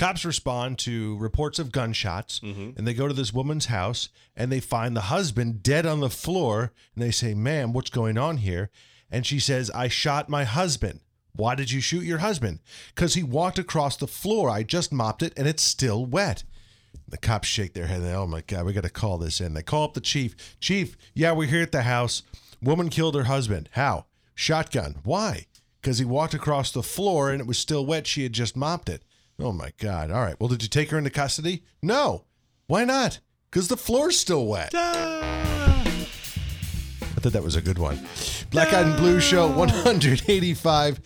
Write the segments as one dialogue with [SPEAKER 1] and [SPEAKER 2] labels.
[SPEAKER 1] Cops respond to reports of gunshots mm-hmm. and they go to this woman's house and they find the husband dead on the floor and they say, Ma'am, what's going on here? And she says, I shot my husband. Why did you shoot your husband? Because he walked across the floor. I just mopped it and it's still wet. The cops shake their head. Oh my God, we got to call this in. They call up the chief. Chief, yeah, we're here at the house. Woman killed her husband. How? Shotgun. Why? Because he walked across the floor and it was still wet. She had just mopped it. Oh my God. All right. Well, did you take her into custody? No. Why not? Because the floor's still wet. Ah. I thought that was a good one. Black Eyed and Blue Show ah. 185,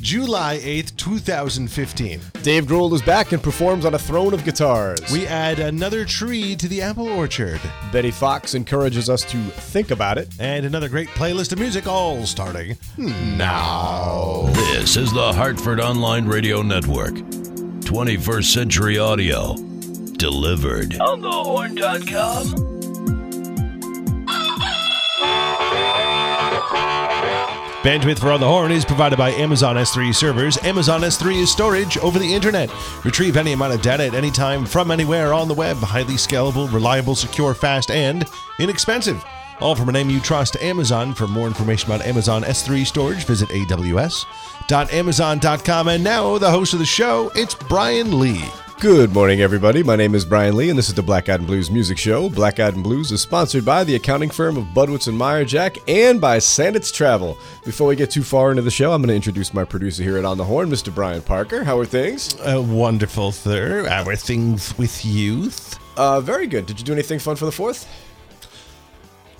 [SPEAKER 1] July 8th, 2015.
[SPEAKER 2] Dave Grohl is back and performs on a throne of guitars.
[SPEAKER 1] We add another tree to the apple orchard.
[SPEAKER 2] Betty Fox encourages us to think about it.
[SPEAKER 1] And another great playlist of music all starting now.
[SPEAKER 3] This is the Hartford Online Radio Network. 21st Century Audio. Delivered. On thehorn.com.
[SPEAKER 1] Bandwidth for On the Horn is provided by Amazon S3 servers. Amazon S3 is storage over the internet. Retrieve any amount of data at any time from anywhere on the web. Highly scalable, reliable, secure, fast, and inexpensive. All from a name you trust, Amazon. For more information about Amazon S3 storage, visit aws.amazon.com. And now, the host of the show, it's Brian Lee.
[SPEAKER 2] Good morning, everybody. My name is Brian Lee, and this is the Black Eyed and Blues Music Show. Black Eyed and Blues is sponsored by the accounting firm of Budwitz and Meyer Jack and by Sandits Travel. Before we get too far into the show, I'm going to introduce my producer here at On the Horn, Mr. Brian Parker. How are things?
[SPEAKER 1] A wonderful, sir. Our things with youth.
[SPEAKER 2] Uh, very good. Did you do anything fun for the fourth?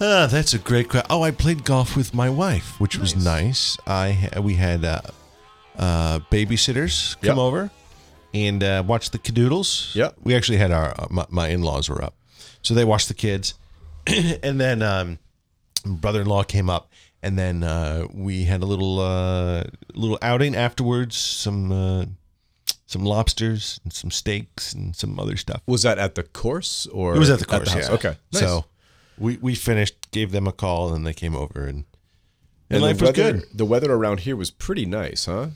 [SPEAKER 1] Ah, that's a great question. Oh, I played golf with my wife, which was nice. I we had uh, uh, babysitters come
[SPEAKER 2] Yep.
[SPEAKER 1] over and uh, watch the cadoodles.
[SPEAKER 2] Yep.
[SPEAKER 1] We actually had our uh, my, my in laws were up, so they watched the kids, and then um, brother-in-law came up, and then uh, we had a little uh, little outing afterwards. Some uh, some lobsters and some steaks and some other stuff.
[SPEAKER 2] Was that at the course or
[SPEAKER 1] It was at the course.
[SPEAKER 2] house?
[SPEAKER 1] yeah.
[SPEAKER 2] Okay. Nice.
[SPEAKER 1] So we we finished, gave them a call, and then they came over, and and,
[SPEAKER 2] and
[SPEAKER 1] life was
[SPEAKER 2] weather,
[SPEAKER 1] good.
[SPEAKER 2] The weather around here was pretty nice, huh?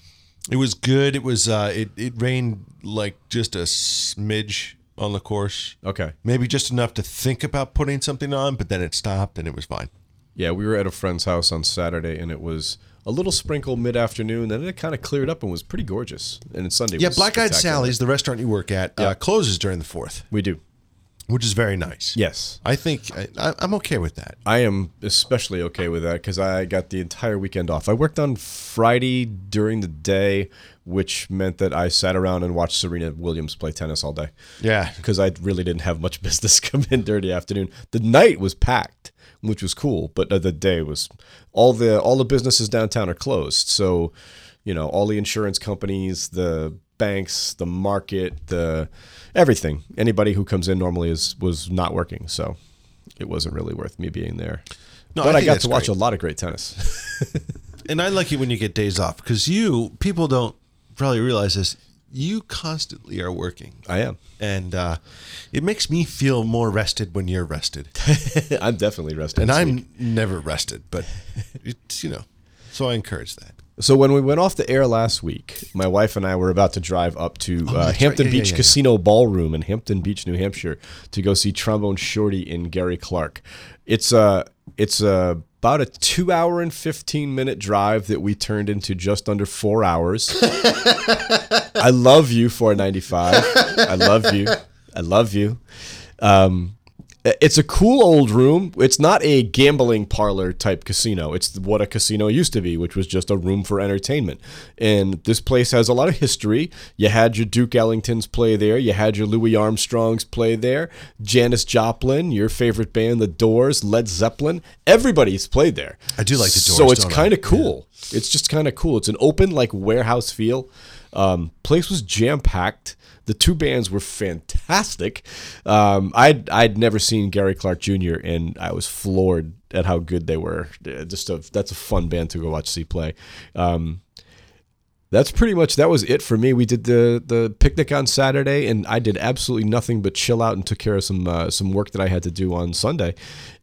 [SPEAKER 1] It was good. It was uh, it it rained like just a smidge on the course,
[SPEAKER 2] Okay.
[SPEAKER 1] maybe just enough to think about putting something on, but then it stopped and it was fine.
[SPEAKER 2] Yeah, we were at a friend's house on Saturday, and it was a little sprinkle mid-afternoon. Then it kind of cleared up and was pretty gorgeous. And Sunday,
[SPEAKER 1] Yeah, Black Eyed. Sally's, the restaurant you work at, uh, closes during the fourth,
[SPEAKER 2] We do.
[SPEAKER 1] Which is very nice.
[SPEAKER 2] Yes,
[SPEAKER 1] I think I, I'm okay with that.
[SPEAKER 2] I am especially okay with that because I got the entire weekend off. I worked on Friday during the day, which meant that I sat around and watched Serena Williams play tennis all day.
[SPEAKER 1] Yeah,
[SPEAKER 2] because I really didn't have much business come in during the afternoon. The night was packed, which was cool, but uh, the day was all the all the businesses downtown are closed. So, you know, all the insurance companies, the banks, the market, the everything. Anybody who comes in normally is was not working. So, it wasn't really worth me being there.
[SPEAKER 1] No,
[SPEAKER 2] but
[SPEAKER 1] I
[SPEAKER 2] I, got to watch
[SPEAKER 1] great.
[SPEAKER 2] a lot of great tennis.
[SPEAKER 1] and I like it when you get days off because you people don't probably realize this. You constantly are working.
[SPEAKER 2] I am.
[SPEAKER 1] and uh, it makes me feel more rested when you're rested.
[SPEAKER 2] I'm definitely rested.
[SPEAKER 1] And I'm
[SPEAKER 2] week.
[SPEAKER 1] never rested, but it's you know, so I encourage that.
[SPEAKER 2] So when we went off the air last week, my wife and I were about to drive up to uh,
[SPEAKER 1] Oh, that's
[SPEAKER 2] Hampton
[SPEAKER 1] right. Yeah,
[SPEAKER 2] Beach
[SPEAKER 1] yeah, yeah.
[SPEAKER 2] Casino Ballroom in Hampton Beach, New Hampshire, to go see Trombone Shorty and Gary Clark. It's uh, it's uh, about a two hour and fifteen minute drive that we turned into just under four hours. I love you, 495. I love you. I love you. Um, it's a cool old room. It's not a gambling parlor type casino. It's what a casino used to be, which was just a room for entertainment. And this place has a lot of history. You had your Duke Ellingtons play there. You had your Louis Armstrongs play there. Janis Joplin, your favorite band, The Doors, Led Zeppelin. Everybody's played there.
[SPEAKER 1] I do like The Doors. So it's
[SPEAKER 2] kind of cool. It's just kind of cool. It's an open like warehouse feel. Um, place was jam packed. The two bands were fantastic. Um, I'd I'd never seen Gary Clark Jr. and I was floored at how good they were. Uh, Just a that's a fun band to go watch see play. Um, that's pretty much that was it for me. We did the the picnic on Saturday, and I did absolutely nothing but chill out and took care of some uh, some work that I had to do on Sunday.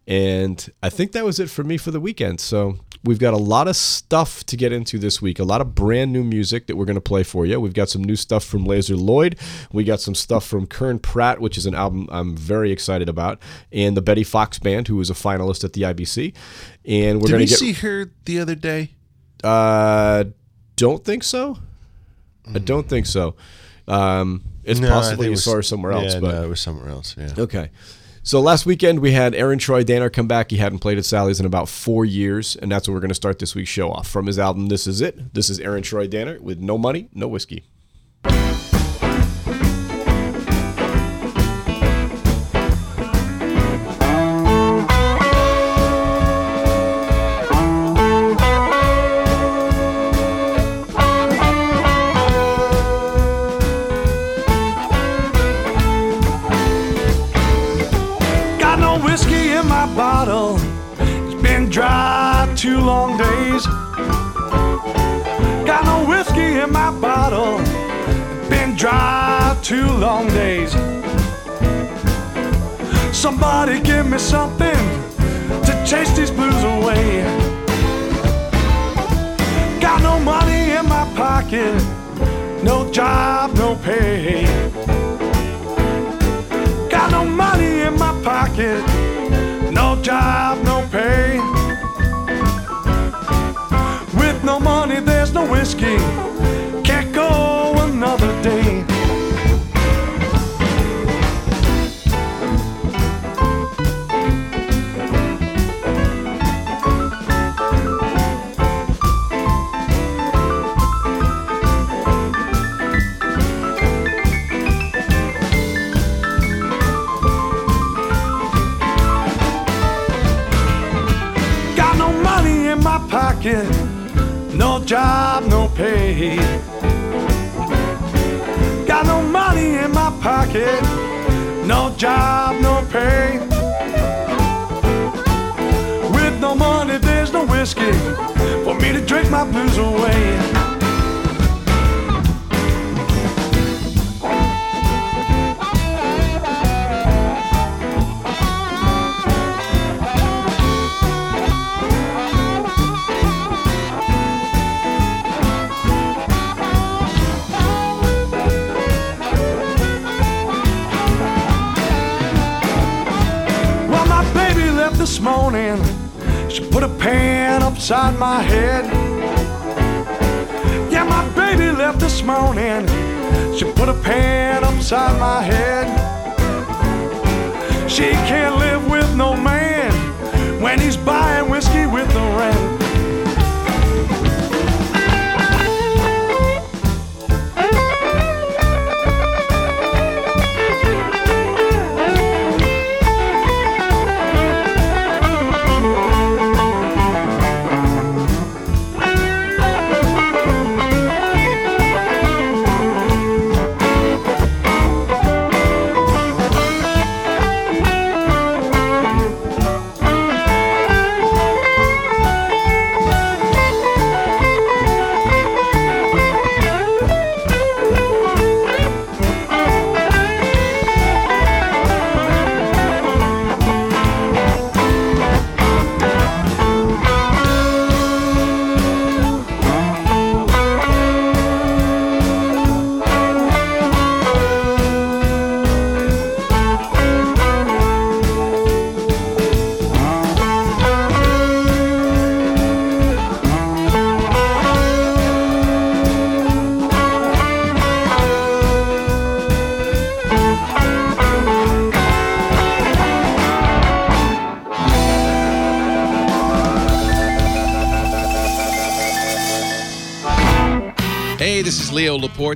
[SPEAKER 2] And I think that was it for me for the weekend. So we've got a lot of stuff to get into this week, a lot of brand new music that we're going to play for you. We've got some new stuff from Lazer Lloyd. We got some stuff from Kern Pratt, which is an album I'm very excited about, and the Betty Fox Band, who was a finalist at the IBC. And we're going
[SPEAKER 1] we
[SPEAKER 2] to get.
[SPEAKER 1] see her the other day?
[SPEAKER 2] Uh, don't think so. I don't think so. Um, it's
[SPEAKER 1] No,
[SPEAKER 2] possible you
[SPEAKER 1] was-
[SPEAKER 2] saw her somewhere else,
[SPEAKER 1] Yeah,
[SPEAKER 2] but
[SPEAKER 1] no, it was somewhere else. Yeah.
[SPEAKER 2] Okay. So last weekend we had Aaron Troy Danner come back. He hadn't played at Sally's in about four years, and that's what we're going to start this week's show off from his album. This is it. This is Aaron Troy Danner with No Money, No Whiskey.
[SPEAKER 4] Two long days. Somebody give me something to chase these blues away. Got no money in my pocket. No job, no pay. Got no money in my pocket, no job, no pay. With no money, there's no whiskey. In my pocket, no job, no pay. Got no money in my pocket, no job, no pay. With no money, there's no whiskey for me to drink my blues away. Morning. She put a pan upside my head. Yeah, my baby left this morning. She put a pan upside my head. She can't live with no man when he's buying whiskey with the rent.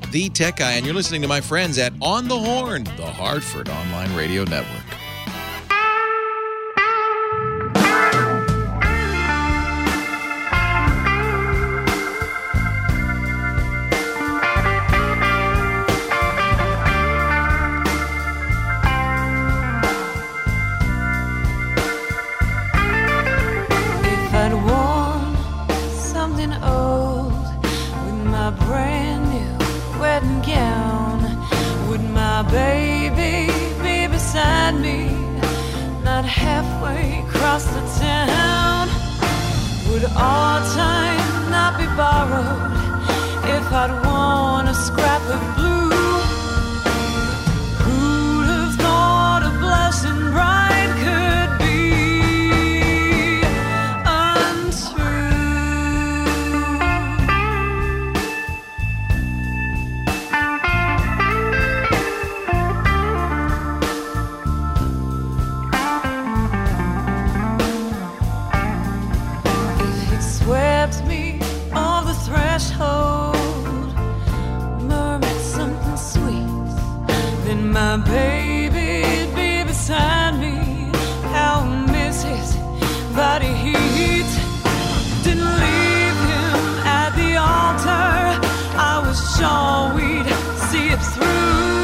[SPEAKER 5] The tech guy, and you're listening to my friends at On the Horn, the Hartford Online Radio Network.
[SPEAKER 6] My
[SPEAKER 7] baby'd be beside me. I miss his body heat. Didn't leave him at the altar. I was sure we'd see it through.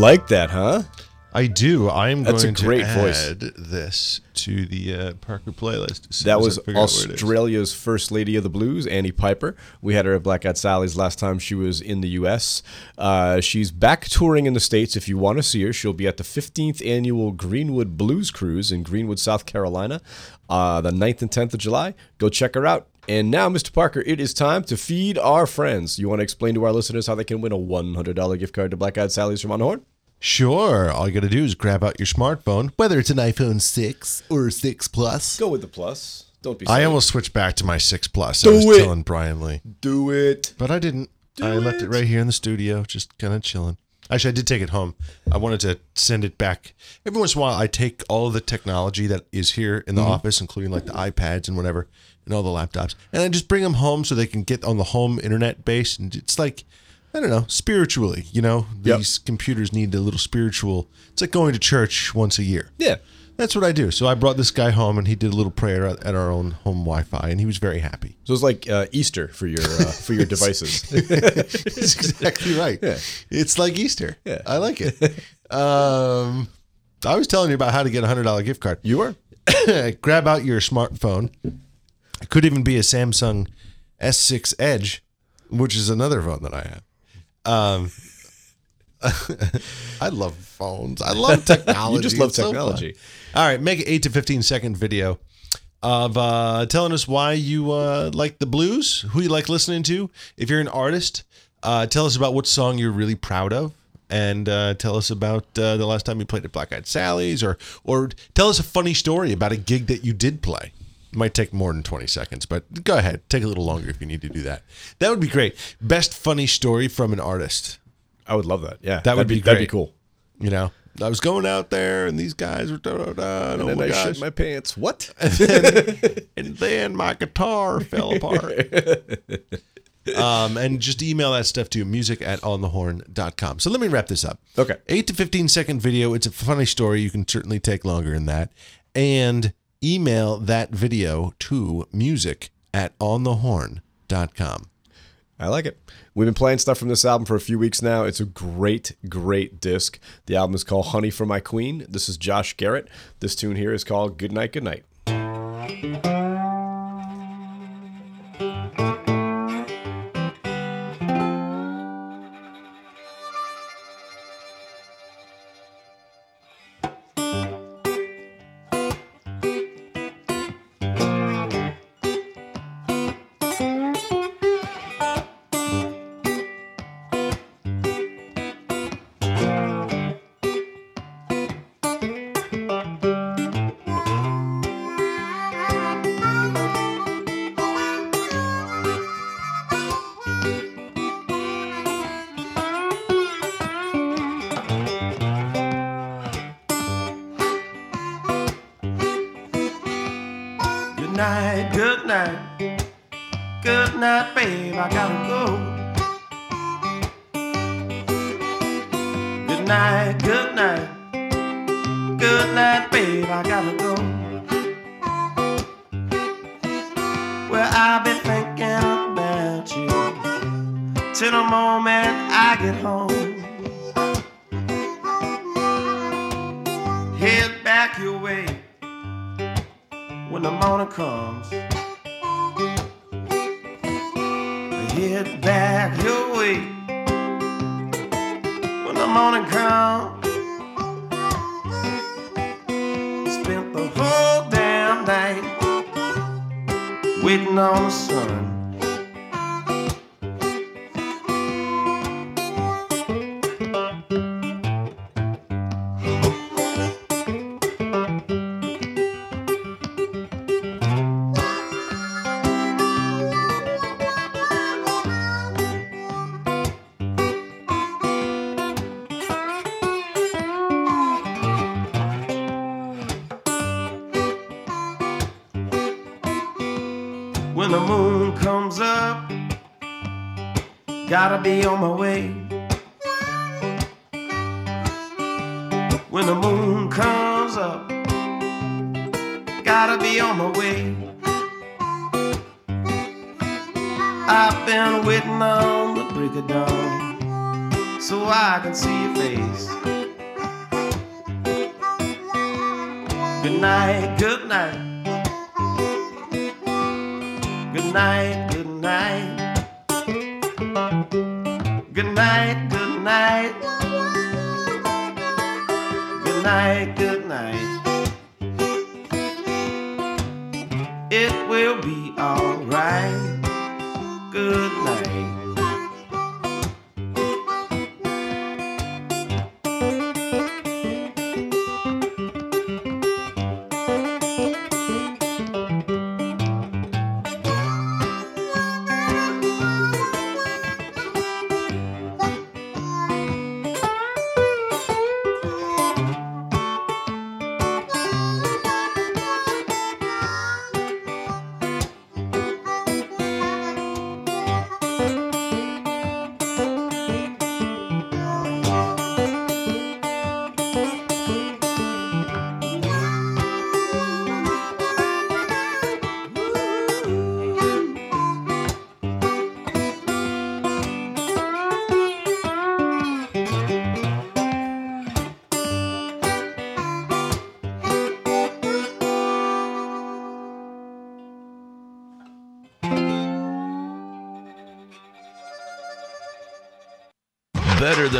[SPEAKER 2] Like that, huh?
[SPEAKER 1] I do. I am
[SPEAKER 2] That's a
[SPEAKER 1] going
[SPEAKER 2] great
[SPEAKER 1] to
[SPEAKER 2] voice.
[SPEAKER 1] add this to the uh, Parker playlist.
[SPEAKER 2] That was
[SPEAKER 1] figure out where it is.
[SPEAKER 2] Australia's first lady of the blues, Annie Piper. We had her at Black Eyed Sally's last time she was in the U.S. Uh, she's back touring in the States. If you want to see her, she'll be at the 15th annual Greenwood Blues Cruise in Greenwood, South Carolina, uh, the 9th and 10th of July. Go check her out. And now, Mr. Parker, it is time to feed our friends. You want to explain to our listeners how they can win a $100 gift card to Black Eyed Sally's from On Horn?
[SPEAKER 1] Sure. All you got to do is grab out your smartphone, whether it's an iPhone 6 or 6 Plus.
[SPEAKER 2] Go with the plus. Don't be
[SPEAKER 1] I
[SPEAKER 2] silly.
[SPEAKER 1] almost switched back to my 6 Plus.
[SPEAKER 2] Do
[SPEAKER 1] I was
[SPEAKER 2] it.
[SPEAKER 1] telling Brian Lee.
[SPEAKER 2] do it.
[SPEAKER 1] But I didn't. I left it right here in the studio, just kind of chilling. Actually, I did take it home. I wanted to send it back. Every once in a while, I take all of the technology that is here in the mm-hmm. office, including like the iPads and whatever, and all the laptops, and I just bring them home so they can get on the home internet base. And it's like I don't know, spiritually. You know,
[SPEAKER 2] Yep.
[SPEAKER 1] these computers need a little spiritual. It's like going to church once a year.
[SPEAKER 2] Yeah.
[SPEAKER 1] That's what I do. So I brought this guy home, and he did a little prayer at at our own home Wi-Fi, and he was very happy.
[SPEAKER 2] So it's like uh, Easter for your uh, for your devices.
[SPEAKER 1] That's exactly right. Yeah. It's like Easter.
[SPEAKER 2] Yeah.
[SPEAKER 1] I like it. um, I was telling you about how to get a hundred dollar gift card.
[SPEAKER 2] you were.
[SPEAKER 1] Grab out your smartphone. It could even be a Samsung S6 Edge, which is another phone that I have. Um, I love phones. I love technology.
[SPEAKER 2] You just love
[SPEAKER 1] It's so
[SPEAKER 2] technology.
[SPEAKER 1] All right, make an eight to fifteen second video of uh, telling us why you uh, like the blues, who you like listening to. If you're an artist, uh, tell us about what song you're really proud of, and uh, tell us about uh, the last time you played at Black Eyed Sally's, or or tell us a funny story about a gig that you did play. Might take more than 20 seconds, but go ahead. Take a little longer if you need to do that. That would be great. Best funny story from an artist.
[SPEAKER 2] I would love that. Yeah,
[SPEAKER 1] That would
[SPEAKER 2] that'd
[SPEAKER 1] be
[SPEAKER 2] that'd be cool.
[SPEAKER 1] You know, I was going out there and these guys were da da da. And oh my
[SPEAKER 2] I
[SPEAKER 1] gosh.
[SPEAKER 2] shit my pants. What?
[SPEAKER 1] and then my guitar fell apart. um, and just email that stuff to music at onthehorn.com. So let me wrap this up.
[SPEAKER 2] Okay.
[SPEAKER 1] 8 to 15 second video. It's a funny story. You can certainly take longer than that. And email that video to music at onthehorn.com.
[SPEAKER 2] I like it. We've been playing stuff from this album for a few weeks now. It's a great, great disc. The album is called Honey for My Queen. This is Josh Garrett. This tune here is called Good Night, Good Night.
[SPEAKER 8] Night, good night. Good night, babe. I gotta go. Well, I'll be thinking about you till the moment I get home. Head back your way when the morning comes. Head back your way the morning comes. Spent the whole damn night waiting on the sun.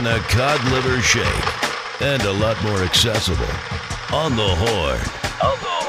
[SPEAKER 9] than a cod liver shake and a lot more accessible on the horn. On
[SPEAKER 10] the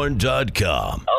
[SPEAKER 10] Longhorn.com.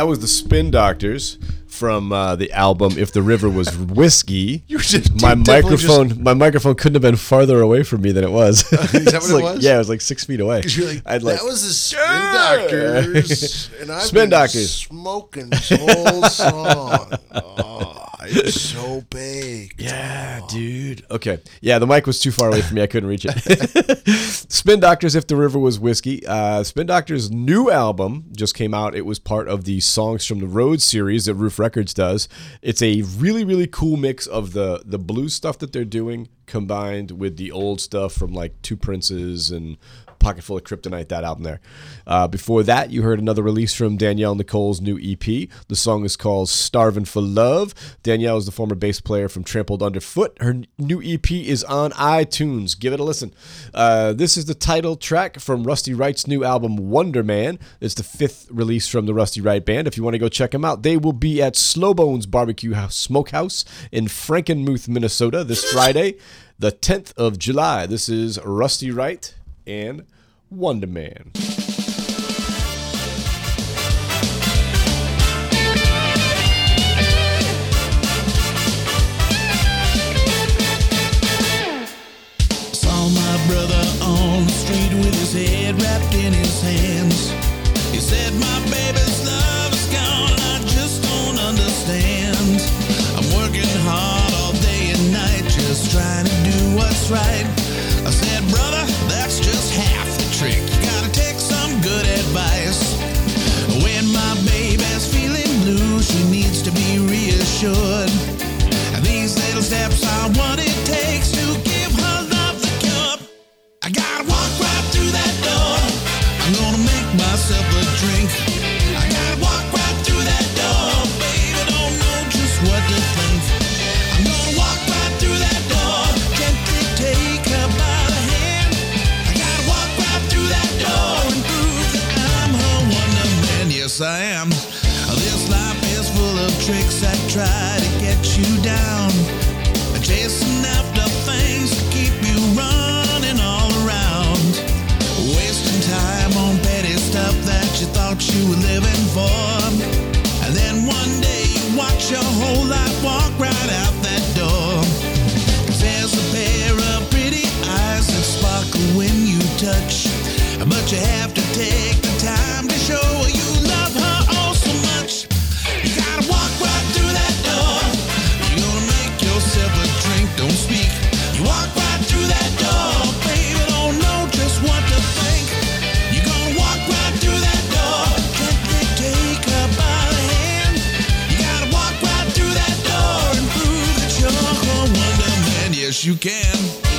[SPEAKER 10] That
[SPEAKER 2] was the Spin Doctors from uh, the album "If the River Was Whiskey."
[SPEAKER 1] You just
[SPEAKER 2] my microphone, my microphone couldn't have been farther away from me than it was.
[SPEAKER 1] Is that what it
[SPEAKER 2] like-
[SPEAKER 1] was?
[SPEAKER 2] Yeah, it was like six feet away.
[SPEAKER 1] You're like,
[SPEAKER 2] I'd like
[SPEAKER 1] that was the Spin Doctors, and I've
[SPEAKER 2] Spin
[SPEAKER 1] been
[SPEAKER 2] Doctors.
[SPEAKER 1] smoking this whole song. Oh, it's so big.
[SPEAKER 2] Yeah, dude. Okay. Yeah, the mic was too far away from me. I couldn't reach it. Spin Doctors, If the River Was Whiskey. Uh, Spin Doctors' new album just came out. It was part of the Songs from the Road series that Ruf Records does. It's a really, really cool mix of the, the blues stuff that they're doing combined with the old stuff from like Two Princes and Pocket Full of Kryptonite, that album there. Uh, before that, you heard another release from Danielle Nicole's new EP. The song is called Starving for Love. Danielle is the former bass player from Trampled Underfoot. Her new EP is on iTunes. Give it a listen. Uh, this is the title track from Rusty Wright's new album, Wonder Man. It's the fifth release from the Rusty Wright Band. If you want to go check them out, they will be at Slow Bones Barbecue House Smokehouse in Frankenmuth, Minnesota this Friday, the 10th of July. This is Rusty Wright and Wonder Man.
[SPEAKER 11] And these little steps are what it takes to give her love the cure. I gotta walk right through that door. I'm gonna make myself a drink. I gotta walk right through that door. Baby, don't know just what to think. I'm gonna walk right through that door. Gently take her by the hand. I gotta walk right through that door and prove that I'm her wonder man. Yes, I am. Tricks that try to get you down. Chasing after things to keep you running all around. Wasting time on petty stuff that you thought you were living for. And then one day you watch your whole life walk right out that door. there's a pair of pretty eyes that sparkle when you touch. But you have to take you can.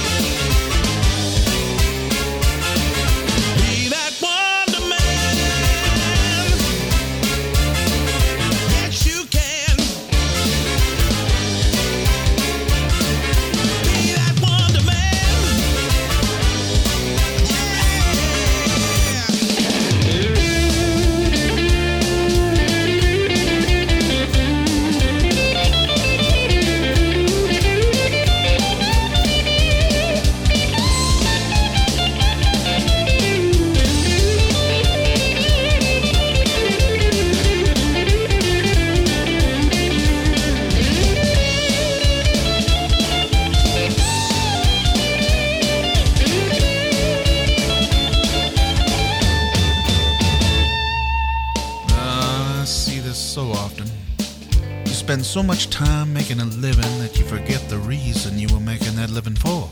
[SPEAKER 11] Spend so much time making a living that you forget the reason you were making that living for.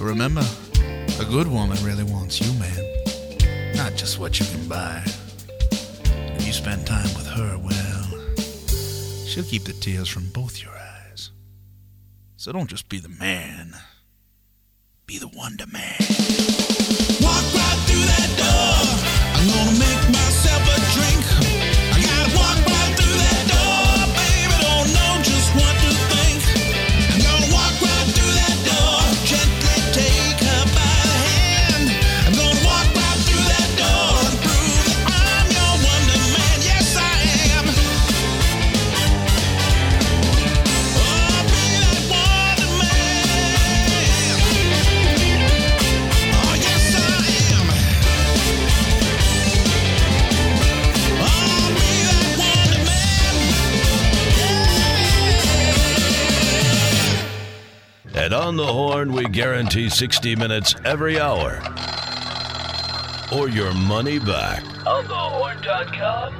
[SPEAKER 11] Remember, a good woman really wants you, man. Not just what you can buy. If you spend time with her, well, she'll keep the tears from both your eyes. So don't just be the man, be the wonder man. Walk right through that door. I'm gonna make myself a drink.
[SPEAKER 3] On the Horn, we guarantee 60 minutes every hour. Or your money back. OnTheHorn.com.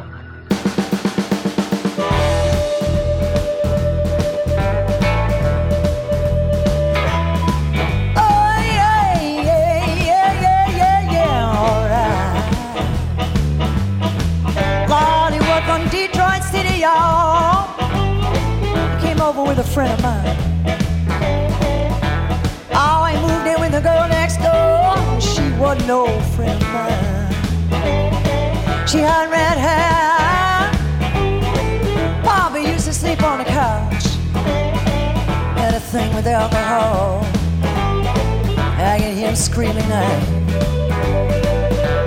[SPEAKER 7] Oh, yeah, yeah, yeah, yeah, yeah, yeah, alright. Lord, he worked from Detroit City, y'all. Came over with a friend of mine. Wasn't no friend of mine. She had red hair. Bobby used to sleep on the couch. Had a thing with alcohol. I him screaming now.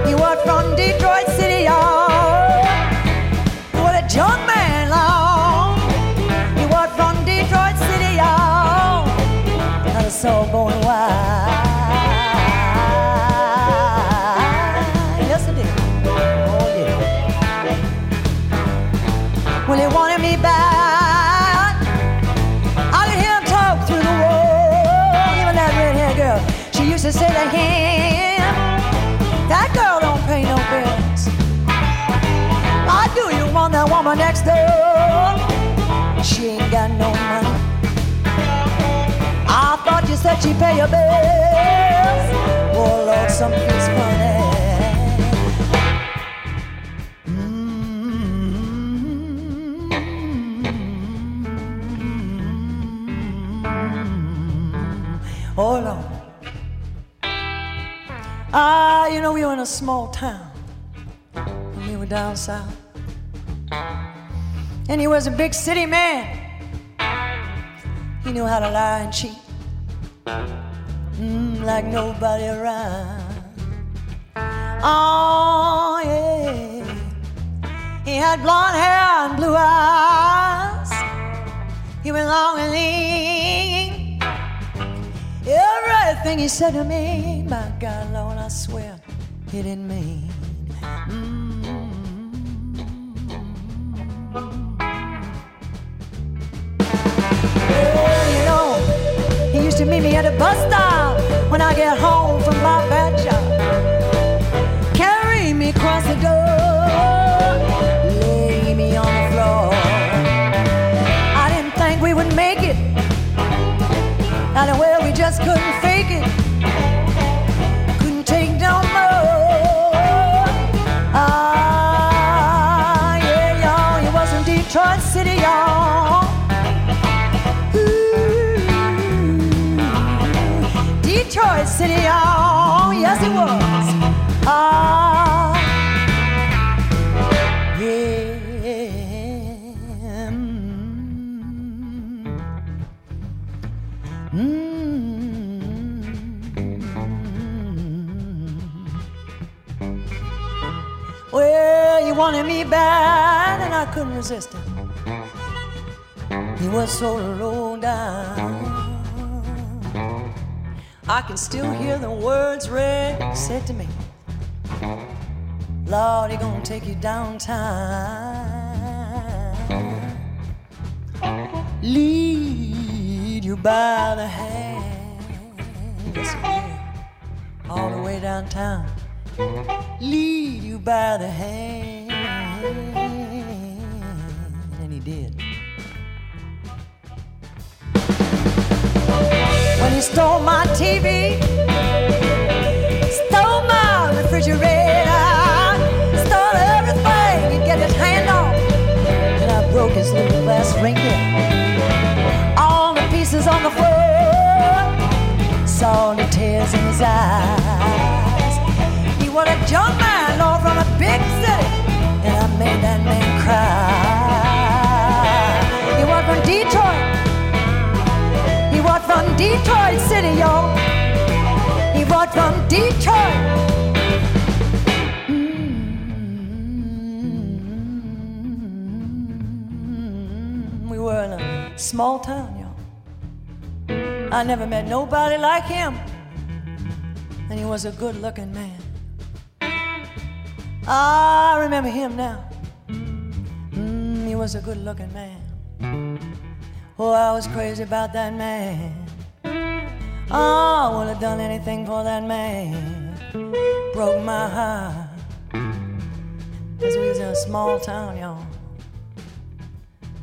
[SPEAKER 7] He was from Detroit City, y'all. Was a junk man, long. He was from Detroit City, y'all. Had a soul going want that woman next door? She ain't got no money. I thought you said she pay your bills. Oh Lord, something's funny. Oh Lord. Ah, you know, we were in a small town. And we were down south. And he was a big city man. He knew how to lie and cheat. Mm, like nobody around. Oh, yeah. He had blonde hair and blue eyes. He was long and lean. Everything he said to me, my God, Lord, I swear he didn't mean. To meet me at a bus stop when I get home from my bad job. Carry me across the door, lay me on the floor. I didn't think we would make it. Well, we just couldn't fake it. Bad, and I couldn't resist him. He was so low down. I can still hear the words Red said to me. Lord, he gonna take you downtown. Lead you by the hand. All the way downtown. Lead you by the hand. And he did. When he stole my TV, stole my refrigerator, stole everything he'd get his hand on. And I broke his little glass ringgit. All the pieces on the floor, saw the tears in his eyes. He was a junk man, Lord, from a big city, Detroit City, y'all. He was from Detroit. Mm, We were in a small town, y'all. I never met nobody like him. And he was a good looking man. I remember him now. Mm, he was a good looking man. Oh, I was crazy about that man. Oh, I would have done anything for that man. Broke my heart. Cause we was in a small town, y'all.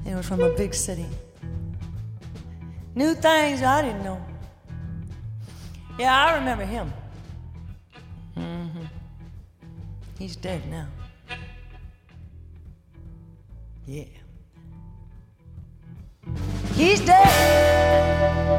[SPEAKER 7] He was from a big city. New things I didn't know. Yeah, I remember him. Mm-hmm. He's dead now. Yeah. He's dead.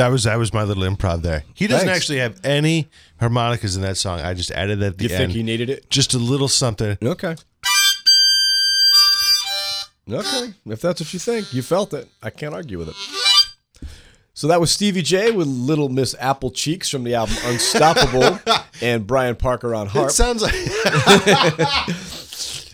[SPEAKER 11] That
[SPEAKER 1] was that was my little improv there. He doesn't
[SPEAKER 2] Thanks.
[SPEAKER 1] actually have any harmonicas in that song. I just added at the
[SPEAKER 2] you
[SPEAKER 1] end.
[SPEAKER 2] think he needed it?
[SPEAKER 1] just a little something.
[SPEAKER 2] Okay. Okay. If that's what you think, you felt it. I can't argue with it. So that was Stevie J with Little Miss Apple Cheeks from the album Unstoppable and Brian Parker on harp.
[SPEAKER 1] It sounds like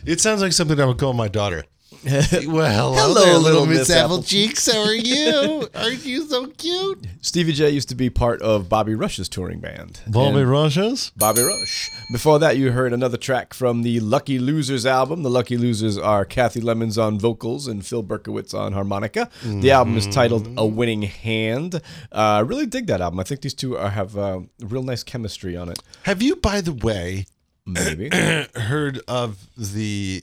[SPEAKER 1] it sounds like something I would call my daughter. well, hello,
[SPEAKER 2] little Miss Apple
[SPEAKER 1] Cheeks. How are you? Aren't you so cute?
[SPEAKER 2] Stevie J used to be part of Bobby Rush's touring band.
[SPEAKER 1] Bobby
[SPEAKER 2] And-
[SPEAKER 1] Rogers.
[SPEAKER 2] Bobby Rush. Before that, you heard another track from the Lucky Losers album. The Lucky Losers are Cathy Lemons on vocals and Phil Berkowitz on harmonica. The album is titled A Winning Hand. I uh, really dig that album. I think these two are, have uh, real nice chemistry on it.
[SPEAKER 1] Have you, by the way,
[SPEAKER 2] Maybe.
[SPEAKER 1] heard of the the?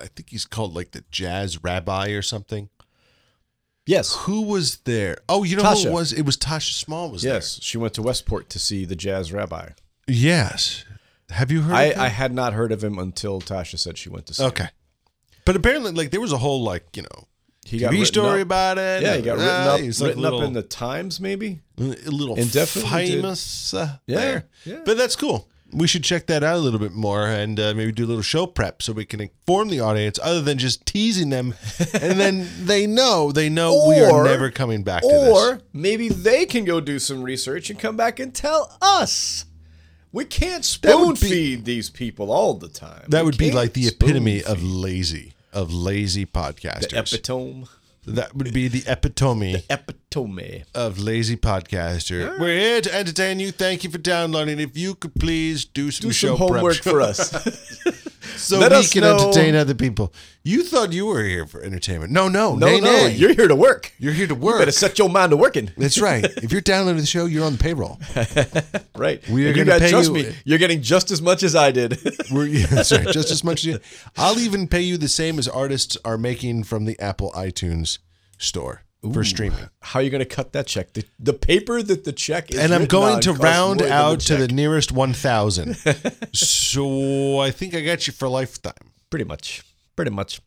[SPEAKER 1] I think he's called like the jazz rabbi or something.
[SPEAKER 2] yes.
[SPEAKER 1] Who was there? Oh, you know who it was? It was Tasha Small. Was
[SPEAKER 2] Yes. She went to Westport to see the jazz rabbi.
[SPEAKER 1] Yes. Have you heard?
[SPEAKER 2] I,
[SPEAKER 1] of him?
[SPEAKER 2] I had not heard of him until Tasha said she went to see him.
[SPEAKER 1] Okay. But apparently, like, there was a whole, like, you know,
[SPEAKER 2] he got
[SPEAKER 1] TV story
[SPEAKER 2] up.
[SPEAKER 1] about it.
[SPEAKER 2] Yeah, he got written up,
[SPEAKER 1] he's like
[SPEAKER 2] written
[SPEAKER 1] little-
[SPEAKER 2] up in the Times, maybe.
[SPEAKER 1] a little
[SPEAKER 2] Indefinitely
[SPEAKER 1] famous uh,
[SPEAKER 2] Yeah,
[SPEAKER 1] there.
[SPEAKER 2] yeah.
[SPEAKER 1] But that's cool. We should check that out a little bit more and uh, maybe do a little show prep so we can inform the audience other than just teasing them. and then they know, they know we are never coming back to
[SPEAKER 2] Or
[SPEAKER 1] this.
[SPEAKER 2] maybe they can go do some research and come back and tell us. We can't spoon
[SPEAKER 1] be-
[SPEAKER 2] feed these people all the time.
[SPEAKER 1] That
[SPEAKER 2] We
[SPEAKER 1] would be like the epitome of lazy, of lazy podcasters.
[SPEAKER 2] the epitome.
[SPEAKER 1] that would be the epitome the
[SPEAKER 2] Epitome.
[SPEAKER 1] Of lazy podcaster. We're here to entertain you. Thank you for downloading. If you could please do some
[SPEAKER 2] Do
[SPEAKER 1] show
[SPEAKER 2] some
[SPEAKER 1] prep
[SPEAKER 2] homework for us.
[SPEAKER 1] so
[SPEAKER 2] Let
[SPEAKER 1] we can
[SPEAKER 2] know-
[SPEAKER 1] entertain other people. You thought you were here for entertainment. No, no,
[SPEAKER 2] no,
[SPEAKER 1] nay,
[SPEAKER 2] no,
[SPEAKER 1] nay.
[SPEAKER 2] you're here to work.
[SPEAKER 1] You're here to
[SPEAKER 2] You
[SPEAKER 1] work.
[SPEAKER 2] better set your mind to working.
[SPEAKER 1] That's right. If you're downloading the show, you're on the payroll.
[SPEAKER 2] Right.
[SPEAKER 1] We are
[SPEAKER 2] you
[SPEAKER 1] gonna
[SPEAKER 2] got,
[SPEAKER 1] pay
[SPEAKER 2] trust
[SPEAKER 1] you-
[SPEAKER 2] me, you're getting just as much as I did.
[SPEAKER 1] We're, yeah, that's right. Just as much as you. I'll even pay you the same as artists are making from the Apple iTunes store for streaming.
[SPEAKER 2] How are you going to cut that check? The, the paper that the check is
[SPEAKER 1] and I'm going to round out to the nearest 1,000. so I think I got you for lifetime.
[SPEAKER 2] Pretty much. Pretty much.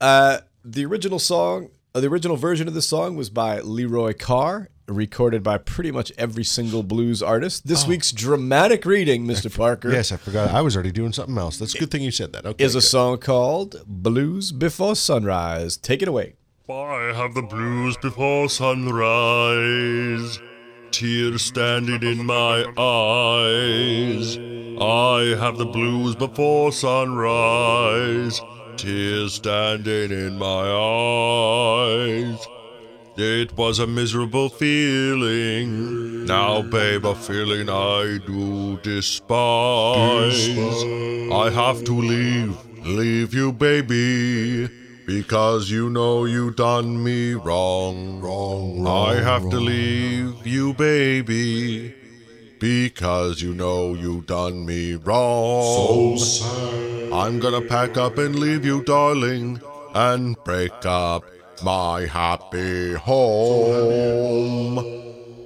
[SPEAKER 2] Uh, the original song, uh, the original version of the song was by Leroy Carr, recorded by pretty much every single blues artist. This week's dramatic reading, Mr. Parker,
[SPEAKER 1] Oh. Yes, I forgot. I was already doing something else. That's a good thing you said that. Okay.
[SPEAKER 2] is a
[SPEAKER 1] good.
[SPEAKER 2] song called Blues Before Sunrise. Take it away.
[SPEAKER 12] I have the blues before sunrise, tears standing in my eyes. I have the blues before sunrise, tears standing in my eyes. It was a miserable feeling. Now, babe, a feeling I do despise. I have to leave, leave you, baby. Because you know you done me wrong. Wrong, wrong I have to leave you, baby. Because you know you done me wrong. So sad. I'm gonna pack up and leave you, darling, and break up my happy home.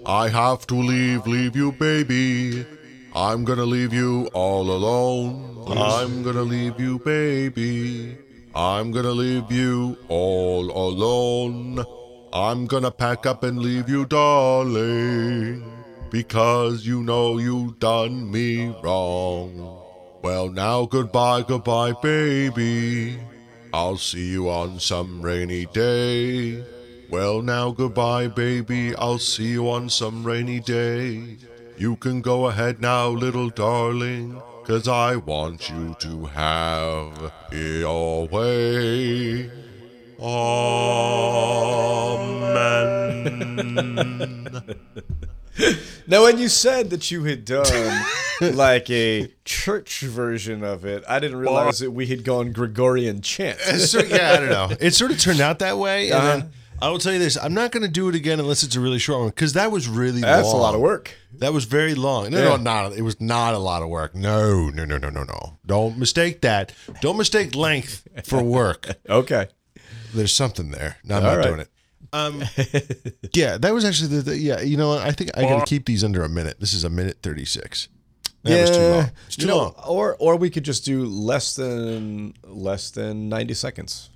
[SPEAKER 12] I have to leave, leave you, baby. I'm gonna leave you all alone. I'm gonna leave you, baby. I'm gonna leave you all alone. I'm gonna pack up and leave you, darling. Because you know you've done me wrong. Well, now goodbye, goodbye, baby. I'll see you on some rainy day. Well, now goodbye, baby. I'll see you on some rainy day. You can go ahead now, little darling, 'cause I want you to have your way. Amen.
[SPEAKER 2] Now, when you said that you had done like a church version of it, I didn't realize that we had gone Gregorian chant.
[SPEAKER 1] So, yeah, I don't know. It sort of turned out that way.
[SPEAKER 2] Uh-huh.
[SPEAKER 1] I will tell you this I'm not going to do it again unless it's a really short one because that was really
[SPEAKER 2] That's
[SPEAKER 1] long.
[SPEAKER 2] a lot of work.
[SPEAKER 1] That was very long. No,
[SPEAKER 2] Yeah.
[SPEAKER 1] no, not. It was not a lot of work. No, no, no, no, no, no. Don't mistake that. Don't mistake length for work.
[SPEAKER 2] Okay.
[SPEAKER 1] There's something there. No, I'm
[SPEAKER 2] All
[SPEAKER 1] not
[SPEAKER 2] right.
[SPEAKER 1] doing it. Um, yeah, that was actually the, the yeah. You know, what? I think I got to keep these under a minute. This is a minute thirty six. That was too long. It's too
[SPEAKER 2] You know,
[SPEAKER 1] long.
[SPEAKER 2] Or or we could just do less than less than ninety seconds.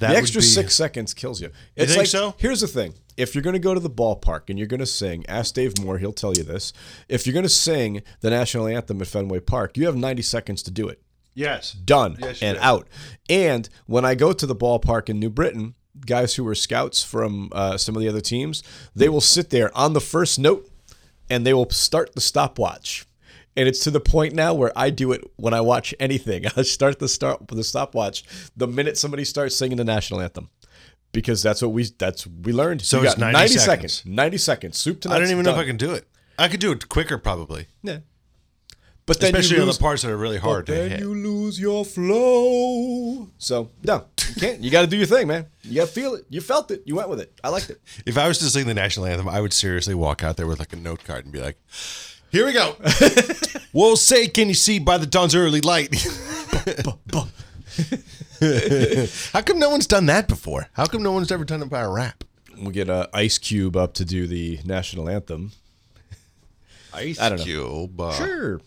[SPEAKER 1] That
[SPEAKER 2] the extra
[SPEAKER 1] be-
[SPEAKER 2] six seconds kills you. It's
[SPEAKER 1] think
[SPEAKER 2] like,
[SPEAKER 1] so?
[SPEAKER 2] Here's the thing: if you're going to go to the ballpark and you're going to sing, ask Dave Moore; he'll tell you this. If you're going to sing the national anthem at Fenway Park, you have 90 seconds to do it.
[SPEAKER 1] Yes.
[SPEAKER 2] Done
[SPEAKER 1] Yes,
[SPEAKER 2] and
[SPEAKER 1] do.
[SPEAKER 2] out. And when I go to the ballpark in New Britain, guys who were scouts from uh, some of the other teams, they will sit there on the first note and they will start the stopwatch. And it's to the point now where I do it when I watch anything. I start the start the stopwatch the minute somebody starts singing the national anthem. Because that's what we that's we learned.
[SPEAKER 1] So
[SPEAKER 2] You
[SPEAKER 1] it's
[SPEAKER 2] got
[SPEAKER 1] 90 seconds.
[SPEAKER 2] 90 seconds. Soup to
[SPEAKER 1] I don't even know if. I can do it. I could do it quicker, probably.
[SPEAKER 2] Yeah. But then
[SPEAKER 1] Especially
[SPEAKER 2] you
[SPEAKER 1] on the parts that are really hard
[SPEAKER 2] but then
[SPEAKER 1] hit.
[SPEAKER 2] you lose your flow. So no, you can't. You got to do your thing, man. You got to feel it. You felt it. You went with it. I liked it.
[SPEAKER 1] If I was to sing the national anthem, I would seriously walk out there with like a note card and be like, "Here we go." we'll say, "Can you see by the dawn's early light?" How come no one's done that before? How come no one's ever done it by a rap?
[SPEAKER 2] We get uh, Ice Cube up to do the national anthem.
[SPEAKER 1] Ice
[SPEAKER 8] I don't know.
[SPEAKER 1] Cube. uh,
[SPEAKER 8] Sure.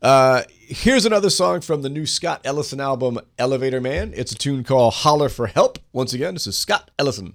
[SPEAKER 8] Uh, here's another song from the new Scott Ellison album, Elevator Man. It's a tune called Holler for Help. Once again, this is Scott Ellison.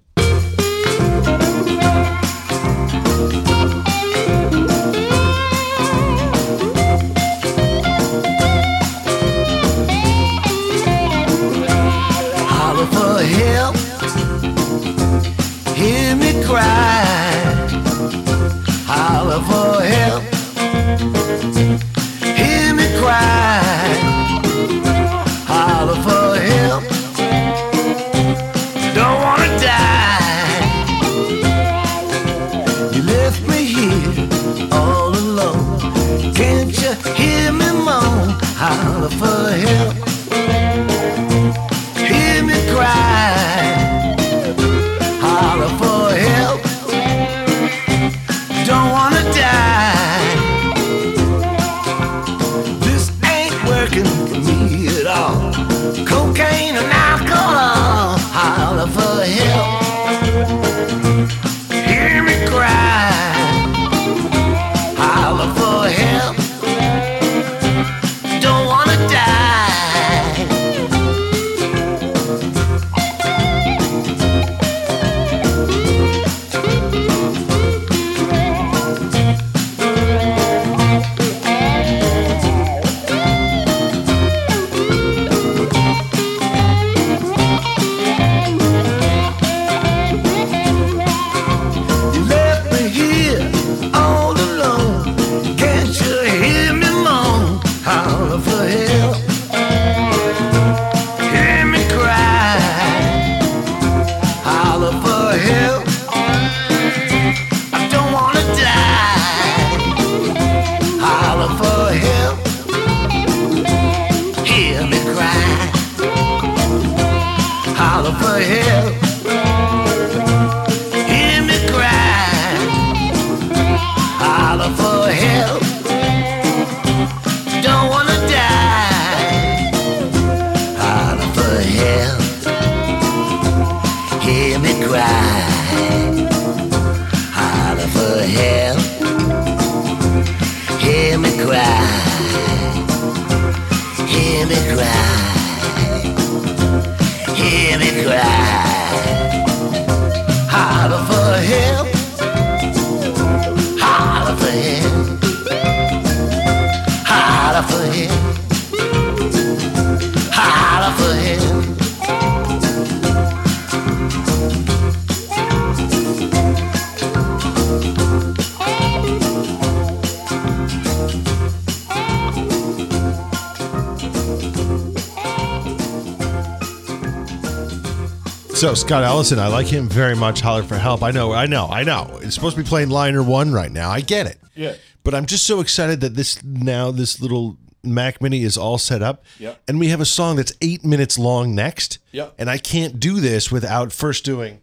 [SPEAKER 1] Scott Ellison, I like him very much. Holler for help. I know, I know, I know. It's supposed to be playing liner one right now. I get it.
[SPEAKER 8] Yeah.
[SPEAKER 1] But I'm just so excited that this now this little Mac Mini is all set up.
[SPEAKER 8] Yep.
[SPEAKER 1] And we have a song that's eight minutes long next.
[SPEAKER 8] Yeah.
[SPEAKER 1] And I can't do this without first doing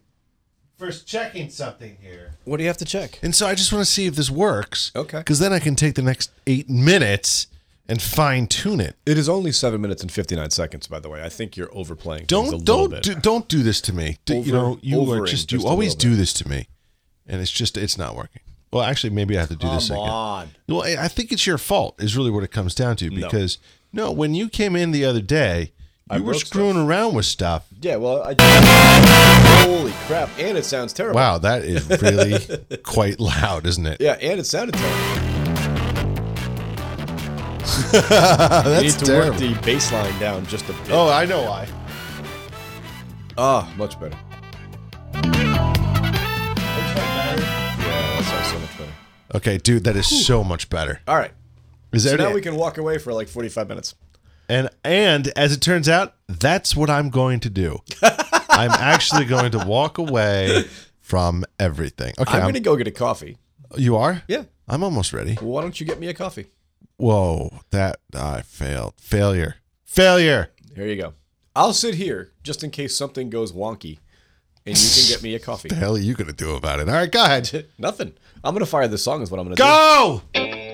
[SPEAKER 1] first checking something here.
[SPEAKER 8] What do you have to check?
[SPEAKER 1] And so I just want to see if this works.
[SPEAKER 8] Okay.
[SPEAKER 1] Because then I can take the next eight minutes and fine tune it.
[SPEAKER 8] It is only seven minutes and 59 seconds, by the way. I think you're overplaying
[SPEAKER 1] Don't
[SPEAKER 8] little
[SPEAKER 1] don't
[SPEAKER 8] bit.
[SPEAKER 1] do, don't do this to me. Do- you know you are
[SPEAKER 8] overing
[SPEAKER 1] just you
[SPEAKER 8] just
[SPEAKER 1] always do this to me, and it's just it's not working. Well, actually, maybe I have to do this
[SPEAKER 8] Come
[SPEAKER 1] again.
[SPEAKER 8] on.
[SPEAKER 1] Well, I I think it's your fault. Is really what it comes down to because no, when you came in the other day,
[SPEAKER 8] I
[SPEAKER 1] you were
[SPEAKER 8] broke
[SPEAKER 1] screwing around with stuff.
[SPEAKER 8] Yeah, well, I. Holy crap. And it sounds terrible.
[SPEAKER 1] Wow, that is really quite loud, isn't it?
[SPEAKER 8] Yeah, and it sounded terrible.
[SPEAKER 1] That's
[SPEAKER 8] you need to
[SPEAKER 1] terrible.
[SPEAKER 8] work the baseline down just a bit.
[SPEAKER 1] Oh, I know why.
[SPEAKER 8] Ah, much better. Yeah, that sounds so much better.
[SPEAKER 1] Okay, dude, that is so much better.
[SPEAKER 8] All right.
[SPEAKER 1] Is
[SPEAKER 8] So
[SPEAKER 1] there
[SPEAKER 8] now we can walk away for like 45 minutes.
[SPEAKER 1] And and as it turns out, that's what I'm going to do. I'm actually going to walk away from everything. Okay,
[SPEAKER 8] I'm
[SPEAKER 1] I'm-
[SPEAKER 8] going to go get a coffee.
[SPEAKER 1] you are?
[SPEAKER 8] Yeah.
[SPEAKER 1] I'm almost ready.
[SPEAKER 8] Why don't you get me a coffee?
[SPEAKER 1] Whoa, that I failed. Failure. Failure.
[SPEAKER 8] Here you go. I'll sit here just in case something goes wonky and you can get me a coffee.
[SPEAKER 1] What The hell are you gonna do about it? All right, go ahead.
[SPEAKER 8] Nothing. I'm going to fire this song, is what I'm going to do.
[SPEAKER 1] Go!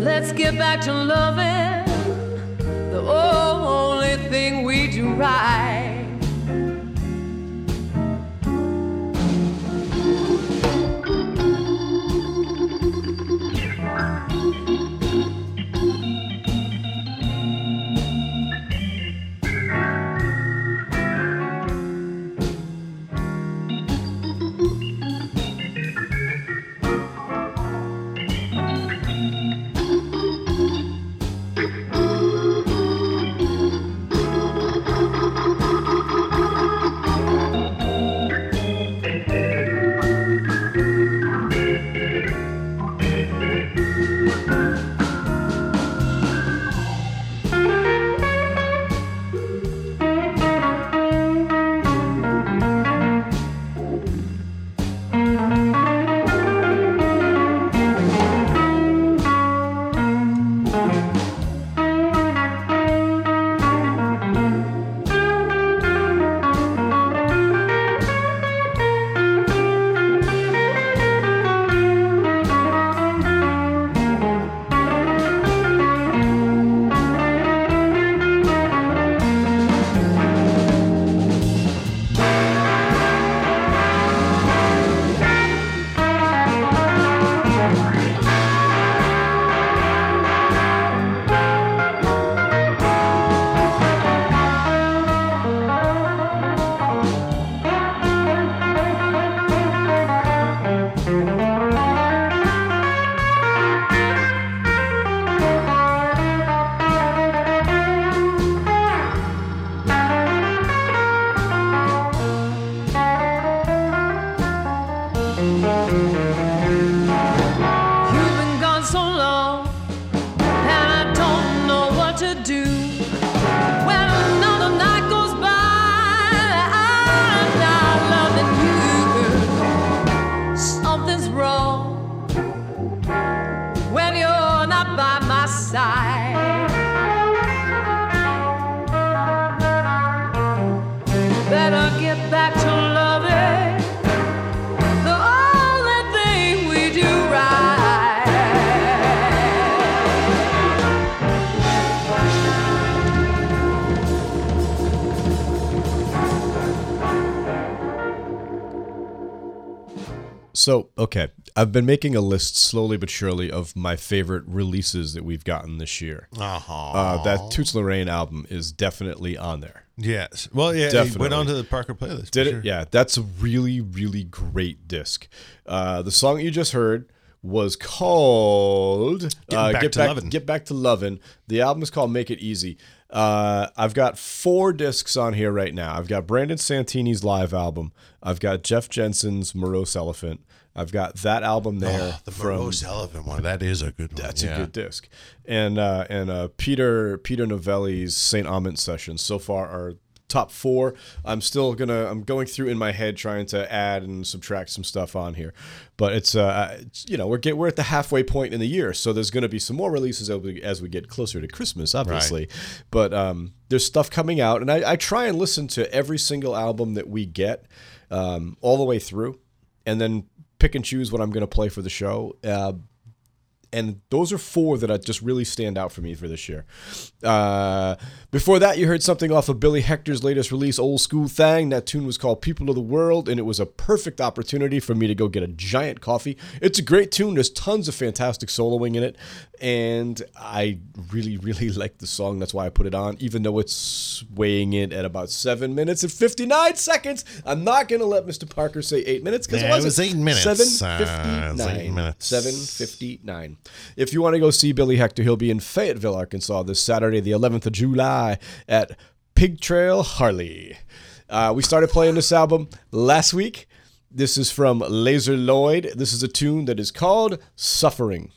[SPEAKER 7] Let's get back to loving
[SPEAKER 2] I've been making a list slowly but surely of my favorite releases that we've gotten this year.
[SPEAKER 1] Uh-huh.
[SPEAKER 2] Uh, that Toots Lorraine album is definitely on there.
[SPEAKER 1] Yes. Well, yeah, it
[SPEAKER 2] Definitely.
[SPEAKER 1] went on to the Parker playlist.
[SPEAKER 2] Did it?
[SPEAKER 1] sure.
[SPEAKER 2] Yeah, that's a really, really great disc. Uh, the song you just heard was called uh, Get Back
[SPEAKER 1] Lovin'.
[SPEAKER 2] Get Back to Lovin'. The album is called Make It Easy. Uh, I've got four discs on here right now. I've got Brandon Santini's live album. I've got Jeff Jensen's Morose Elephant. I've got that album there
[SPEAKER 1] Oh, the
[SPEAKER 2] from
[SPEAKER 1] Morose Elephant one. That is a good one.
[SPEAKER 2] that's
[SPEAKER 1] yeah.
[SPEAKER 2] a good disc. And uh, and uh, Peter Peter Novelli's Saint Amant sessions so far are top four. I'm still gonna I'm going through in my head trying to add and subtract some stuff on here, but it's uh it's, you know we're get we're at the halfway point in the year, so there's gonna be some more releases as we, as we get closer to Christmas, obviously. But um, there's stuff coming out, and I, I try and listen to every single album that we get um, all the way through, and then pick and choose what I'm gonna play for the show. Uh, and those are four that I just really stand out for me for this year. Uh, before that, you heard something off of Billy Hector's latest release, Old School Thang. That tune was called People of the World, and it was a perfect opportunity for me to go get a giant coffee. It's a great tune. There's tons of fantastic soloing in it, and I really, really like the song. That's why I put it on, even though it's weighing in at about seven minutes and 59 seconds. I'm not going to let Mr. Parker say eight minutes because
[SPEAKER 1] Yeah,
[SPEAKER 2] it
[SPEAKER 1] it
[SPEAKER 2] wasn't.
[SPEAKER 1] eight minutes. Uh, it
[SPEAKER 2] 759.
[SPEAKER 1] was eight minutes.
[SPEAKER 2] 759. If you want to go see Billy Hector, he'll be in Fayetteville, Arkansas this Saturday, the 11th of July at Pig Trail Harley. Uh, we started playing this album last week. This is from Lazer Lloyd. This is a tune that is called Suffering.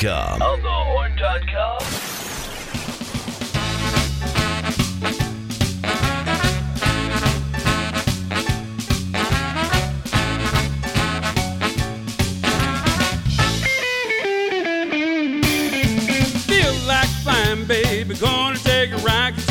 [SPEAKER 3] Horn.com.
[SPEAKER 13] On the
[SPEAKER 14] baby, gonna take a
[SPEAKER 15] ride.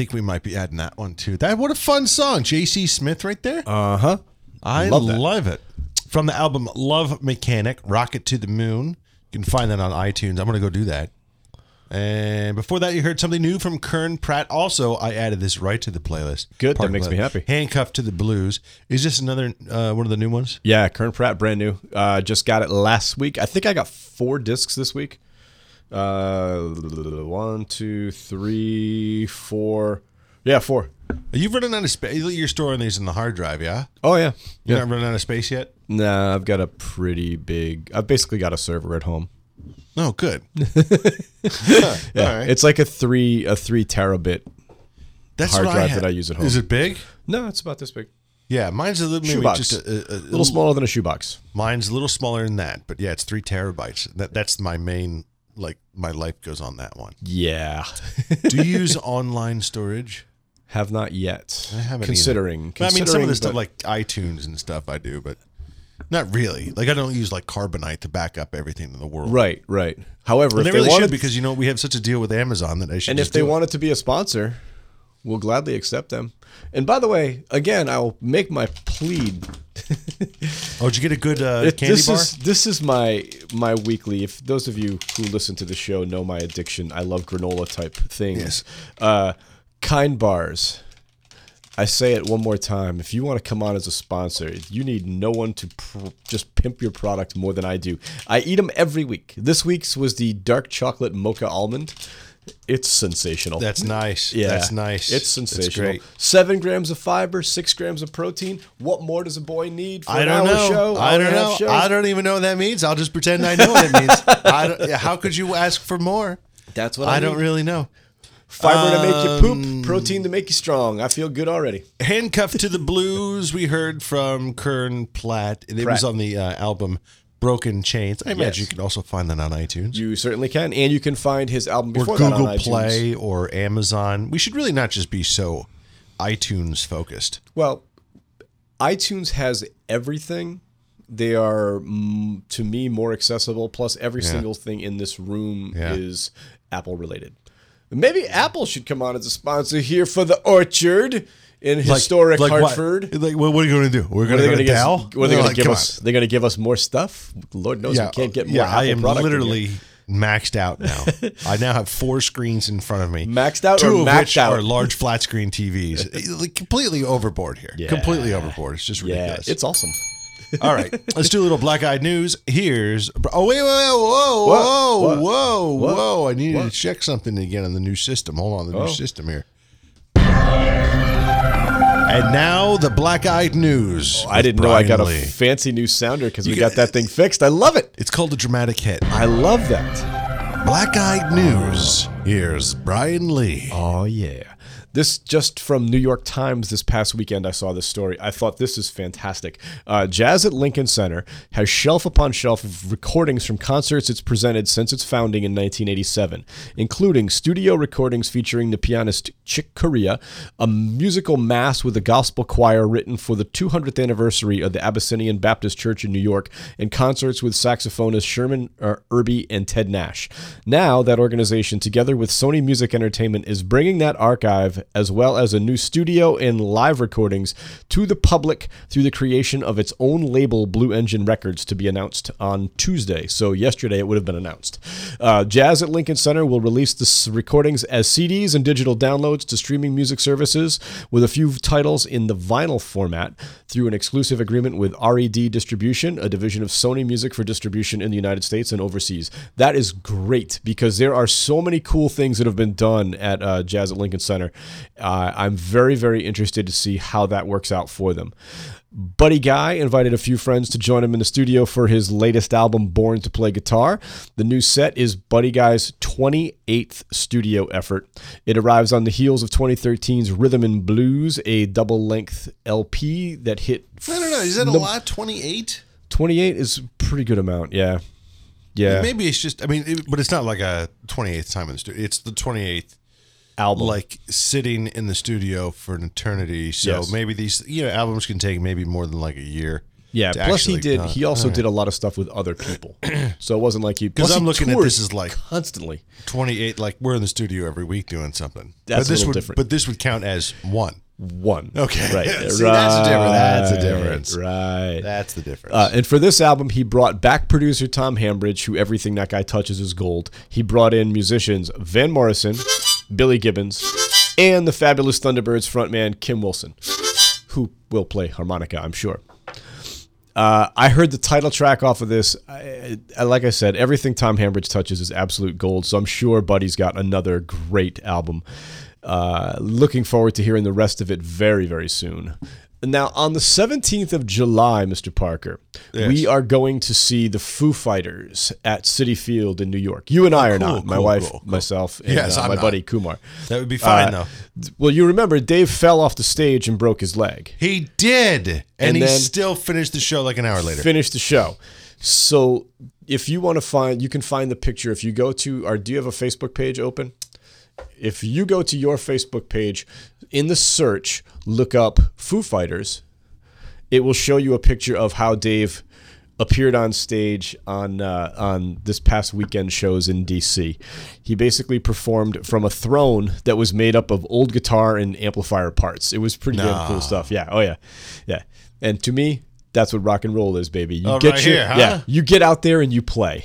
[SPEAKER 15] think we might be adding that one too. That what a fun song, J.C. Smith, right there.
[SPEAKER 2] Uh huh.
[SPEAKER 15] I
[SPEAKER 2] love,
[SPEAKER 15] love it. From the album Love Mechanic, Rocket to the Moon. You can find that on iTunes. I'm gonna go do that. And before that, you heard something new from Kern Pratt. Also, I added this right to the playlist.
[SPEAKER 2] Good, that makes me happy.
[SPEAKER 15] Handcuffed to the Blues. Is this another uh, one of the new ones?
[SPEAKER 2] Yeah, Kern Pratt, brand new. Uh, just got it last week. I think I got four discs this week. Uh, one, two, three, four. Yeah, four.
[SPEAKER 15] You've running out of space. You're storing these in the hard drive, yeah?
[SPEAKER 2] Oh yeah.
[SPEAKER 15] You're
[SPEAKER 2] yeah.
[SPEAKER 15] not running out of space yet.
[SPEAKER 2] Nah, I've got a pretty big. I've basically got a server at home.
[SPEAKER 1] Oh, good. huh, yeah,
[SPEAKER 2] it's like a three a three terabit
[SPEAKER 1] That's
[SPEAKER 2] hard drive
[SPEAKER 1] I
[SPEAKER 2] that I use at home.
[SPEAKER 1] Is it big?
[SPEAKER 2] No, it's about this big.
[SPEAKER 1] Yeah, mine's a little
[SPEAKER 2] shoebox.
[SPEAKER 1] just a, a, a
[SPEAKER 2] little, little smaller than a shoebox.
[SPEAKER 1] Mine's a little smaller than that, but yeah, it's three terabytes. That, that's my main like my life goes on that one.
[SPEAKER 2] Yeah.
[SPEAKER 1] Do you use online storage?
[SPEAKER 2] Have not yet.
[SPEAKER 1] I haven't.
[SPEAKER 2] Considering.
[SPEAKER 1] either. I mean, some of
[SPEAKER 2] considering,
[SPEAKER 1] the stuff like iTunes and stuff I do, but not really. Like I don't use like Carbonite to back up everything in the world.
[SPEAKER 2] Right, right. However,
[SPEAKER 1] And
[SPEAKER 2] if
[SPEAKER 1] they really
[SPEAKER 2] wanted,
[SPEAKER 1] should because you know we have such a deal with Amazon that I should.
[SPEAKER 2] and if they
[SPEAKER 1] it.
[SPEAKER 2] wanted to be a sponsor, we'll gladly accept them. And by the way, again, I'll make my plea.
[SPEAKER 1] oh, did you get a good uh,
[SPEAKER 2] It-
[SPEAKER 1] candy
[SPEAKER 2] this
[SPEAKER 1] bar?
[SPEAKER 2] is this is my my weekly. If those of you who listen to the show know my addiction, I love granola type things.
[SPEAKER 1] Yes.
[SPEAKER 2] Uh, kind bars. I say it one more time. If you want to come on as a sponsor, you need no one to pr- just pimp your product more than I do. I eat them every week. This week's was the dark chocolate mocha almond. It's sensational.
[SPEAKER 1] That's nice.
[SPEAKER 2] Yeah,
[SPEAKER 1] That's nice.
[SPEAKER 2] It's sensational. Seven grams of fiber, six grams of protein. What more does a boy need for
[SPEAKER 1] I don't
[SPEAKER 2] hour
[SPEAKER 1] know.
[SPEAKER 2] show?
[SPEAKER 1] I don't
[SPEAKER 2] and a half
[SPEAKER 1] know.
[SPEAKER 2] show?
[SPEAKER 1] I don't even know what that means. I'll just pretend I know what it means. I don't, how could you ask for more?
[SPEAKER 2] That's what
[SPEAKER 1] I,
[SPEAKER 2] I
[SPEAKER 1] don't really know.
[SPEAKER 2] Fiber to make you
[SPEAKER 1] Um,
[SPEAKER 2] poop, protein to make you strong. I feel good already.
[SPEAKER 1] Handcuffed to the Blues, we heard from Kern Pratt. It was on the uh, album Broken Chains. I imagine
[SPEAKER 2] Yes.
[SPEAKER 1] you can also find that on iTunes.
[SPEAKER 2] You certainly can, and you can find his album
[SPEAKER 1] or
[SPEAKER 2] before that
[SPEAKER 1] Google. Play or Amazon. We should really not just be so iTunes focused.
[SPEAKER 2] Well, iTunes has everything. They are, mm, to me, more accessible. Plus, every
[SPEAKER 1] Yeah.
[SPEAKER 2] single thing in this room
[SPEAKER 1] Yeah.
[SPEAKER 2] is Apple related. Maybe Apple should come on as a sponsor here for the Orchard in historic
[SPEAKER 1] like what?
[SPEAKER 2] Hartford.
[SPEAKER 1] Like, what, what are you going to do? We're going to go to Dow?
[SPEAKER 2] What are they going
[SPEAKER 1] like,
[SPEAKER 2] to give us? They're going to give us more stuff. Lord knows
[SPEAKER 1] on.
[SPEAKER 2] we can't get more.
[SPEAKER 1] yeah,
[SPEAKER 2] Apple
[SPEAKER 1] I am literally maxed out now. I now have four screens in front of me.
[SPEAKER 2] Maxed out
[SPEAKER 1] two
[SPEAKER 2] or
[SPEAKER 1] of
[SPEAKER 2] maxed
[SPEAKER 1] which
[SPEAKER 2] out?
[SPEAKER 1] are large flat screen TVs. Like, completely overboard here.
[SPEAKER 2] Yeah.
[SPEAKER 1] Completely overboard. It's just
[SPEAKER 2] Yeah,
[SPEAKER 1] ridiculous.
[SPEAKER 2] it's awesome.
[SPEAKER 1] All right, let's do a little black eyed news. Here's oh wait wait, wait whoa
[SPEAKER 2] What?
[SPEAKER 1] whoa
[SPEAKER 2] What?
[SPEAKER 1] whoa
[SPEAKER 2] What?
[SPEAKER 1] whoa! I needed to check something again on the new system. Hold on, the
[SPEAKER 2] Oh.
[SPEAKER 1] new system here. And now the black eyed news.
[SPEAKER 2] Oh,
[SPEAKER 1] I
[SPEAKER 2] didn't know I got
[SPEAKER 1] Brian
[SPEAKER 2] a
[SPEAKER 1] Lee.
[SPEAKER 2] fancy new sounder because we got
[SPEAKER 1] got-
[SPEAKER 2] that thing fixed. I love it.
[SPEAKER 1] It's called a dramatic hit.
[SPEAKER 2] I love that.
[SPEAKER 1] Black eyed news. Here's Brian Lee.
[SPEAKER 2] Oh yeah. This just from New York Times this past weekend. I saw this story. I thought this is fantastic. Uh, Jazz at Lincoln Center has shelf upon shelf of recordings from concerts it's presented since its founding in 1987, including studio recordings featuring the pianist Chick Corea, a musical mass with a gospel choir written for the 200th anniversary of the Abyssinian Baptist Church in New York, and concerts with saxophonists Sherman uh, Irby and Ted Nash. Now, that organization, together with Sony Music Entertainment, is bringing that archive as well as a new studio and live recordings to the public through the creation of its own label, Blue Engine Records, to be announced on Tuesday. So, yesterday it would have been announced. Uh, Jazz at Lincoln Center will release the recordings as CDs and digital downloads to streaming music services, with a few titles in the vinyl format through an exclusive agreement with RED Distribution, a division of Sony Music for distribution in the United States and overseas. That is great because there are so many cool things that have been done at uh, Jazz at Lincoln Center. Uh, I'm very, very interested to see how that works out for them. Buddy Guy invited a few friends to join him in the studio for his latest album, Born to Play Guitar. The new set is Buddy Guy's 28th studio effort. It arrives on the heels of 2013's Rhythm and Blues, a double length LP that hit.
[SPEAKER 1] I don't know. Is that a
[SPEAKER 2] num-
[SPEAKER 1] lot? Twenty eight.
[SPEAKER 2] 28 is a pretty good amount, yeah. Yeah.
[SPEAKER 1] Maybe it's just. I mean, it, but it's not like a twenty eighth time in the studio. It's the twenty eighth
[SPEAKER 2] album.
[SPEAKER 1] like sitting in the studio for an eternity. So
[SPEAKER 2] Yes.
[SPEAKER 1] maybe these you know albums can take maybe more than like a year.
[SPEAKER 2] Yeah. Plus, he did.
[SPEAKER 1] uh,
[SPEAKER 2] He also
[SPEAKER 1] alright.
[SPEAKER 2] did a lot of stuff with other people, so it wasn't like he.
[SPEAKER 1] Because I'm looking at this as like
[SPEAKER 2] constantly.
[SPEAKER 1] 28. Like we're in the studio every week doing something.
[SPEAKER 2] That's
[SPEAKER 1] but
[SPEAKER 2] a
[SPEAKER 1] this would,
[SPEAKER 2] different.
[SPEAKER 1] But this would count as one.
[SPEAKER 2] One.
[SPEAKER 1] Okay.
[SPEAKER 2] Right.
[SPEAKER 1] See, that's the difference. That's the
[SPEAKER 2] Right,
[SPEAKER 1] difference.
[SPEAKER 2] Right.
[SPEAKER 1] That's the difference.
[SPEAKER 2] Uh, and for this album, he brought back producer Tom Hambridge, who everything that guy touches is gold. He brought in musicians Van Morrison, Billy Gibbons, and the fabulous Thunderbirds frontman Kim Wilson, who will play harmonica, I'm sure. Uh, I heard the title track off of this. I, I, like I said, everything Tom Hambridge touches is absolute gold. So I'm sure Buddy's got another great album. Uh, looking forward to hearing the rest of it very, very soon. Now, on the 17th of July, Mr. Parker,
[SPEAKER 1] Yes.
[SPEAKER 2] we are going to see the Foo Fighters at Citi Field in New York. You and I are
[SPEAKER 1] cool,
[SPEAKER 2] not. My
[SPEAKER 1] cool,
[SPEAKER 2] wife,
[SPEAKER 1] cool,
[SPEAKER 2] myself, and
[SPEAKER 1] Yes,
[SPEAKER 2] uh, my
[SPEAKER 1] not.
[SPEAKER 2] buddy Kumar.
[SPEAKER 1] That would be fine,
[SPEAKER 2] Uh,
[SPEAKER 1] though.
[SPEAKER 2] Well, you remember Dave fell off the stage and broke his leg.
[SPEAKER 1] He did, and,
[SPEAKER 2] And
[SPEAKER 1] he still finished the show like an hour later.
[SPEAKER 2] Finished the show. So if you want to find, you can find the picture. If you go to our, do you have a Facebook page open? If you go to your Facebook page, in the search, look up Foo Fighters. It will show you a picture of how Dave appeared on stage on uh, on this past weekend shows in DC. He basically performed from a throne that was made up of old guitar and amplifier parts. It was pretty damn cool stuff. Yeah. Oh yeah. Yeah. And to me, that's what rock and roll is, baby. You
[SPEAKER 1] Oh,
[SPEAKER 2] get
[SPEAKER 1] right
[SPEAKER 2] your,
[SPEAKER 1] here, huh?
[SPEAKER 2] yeah, you get out there and you play.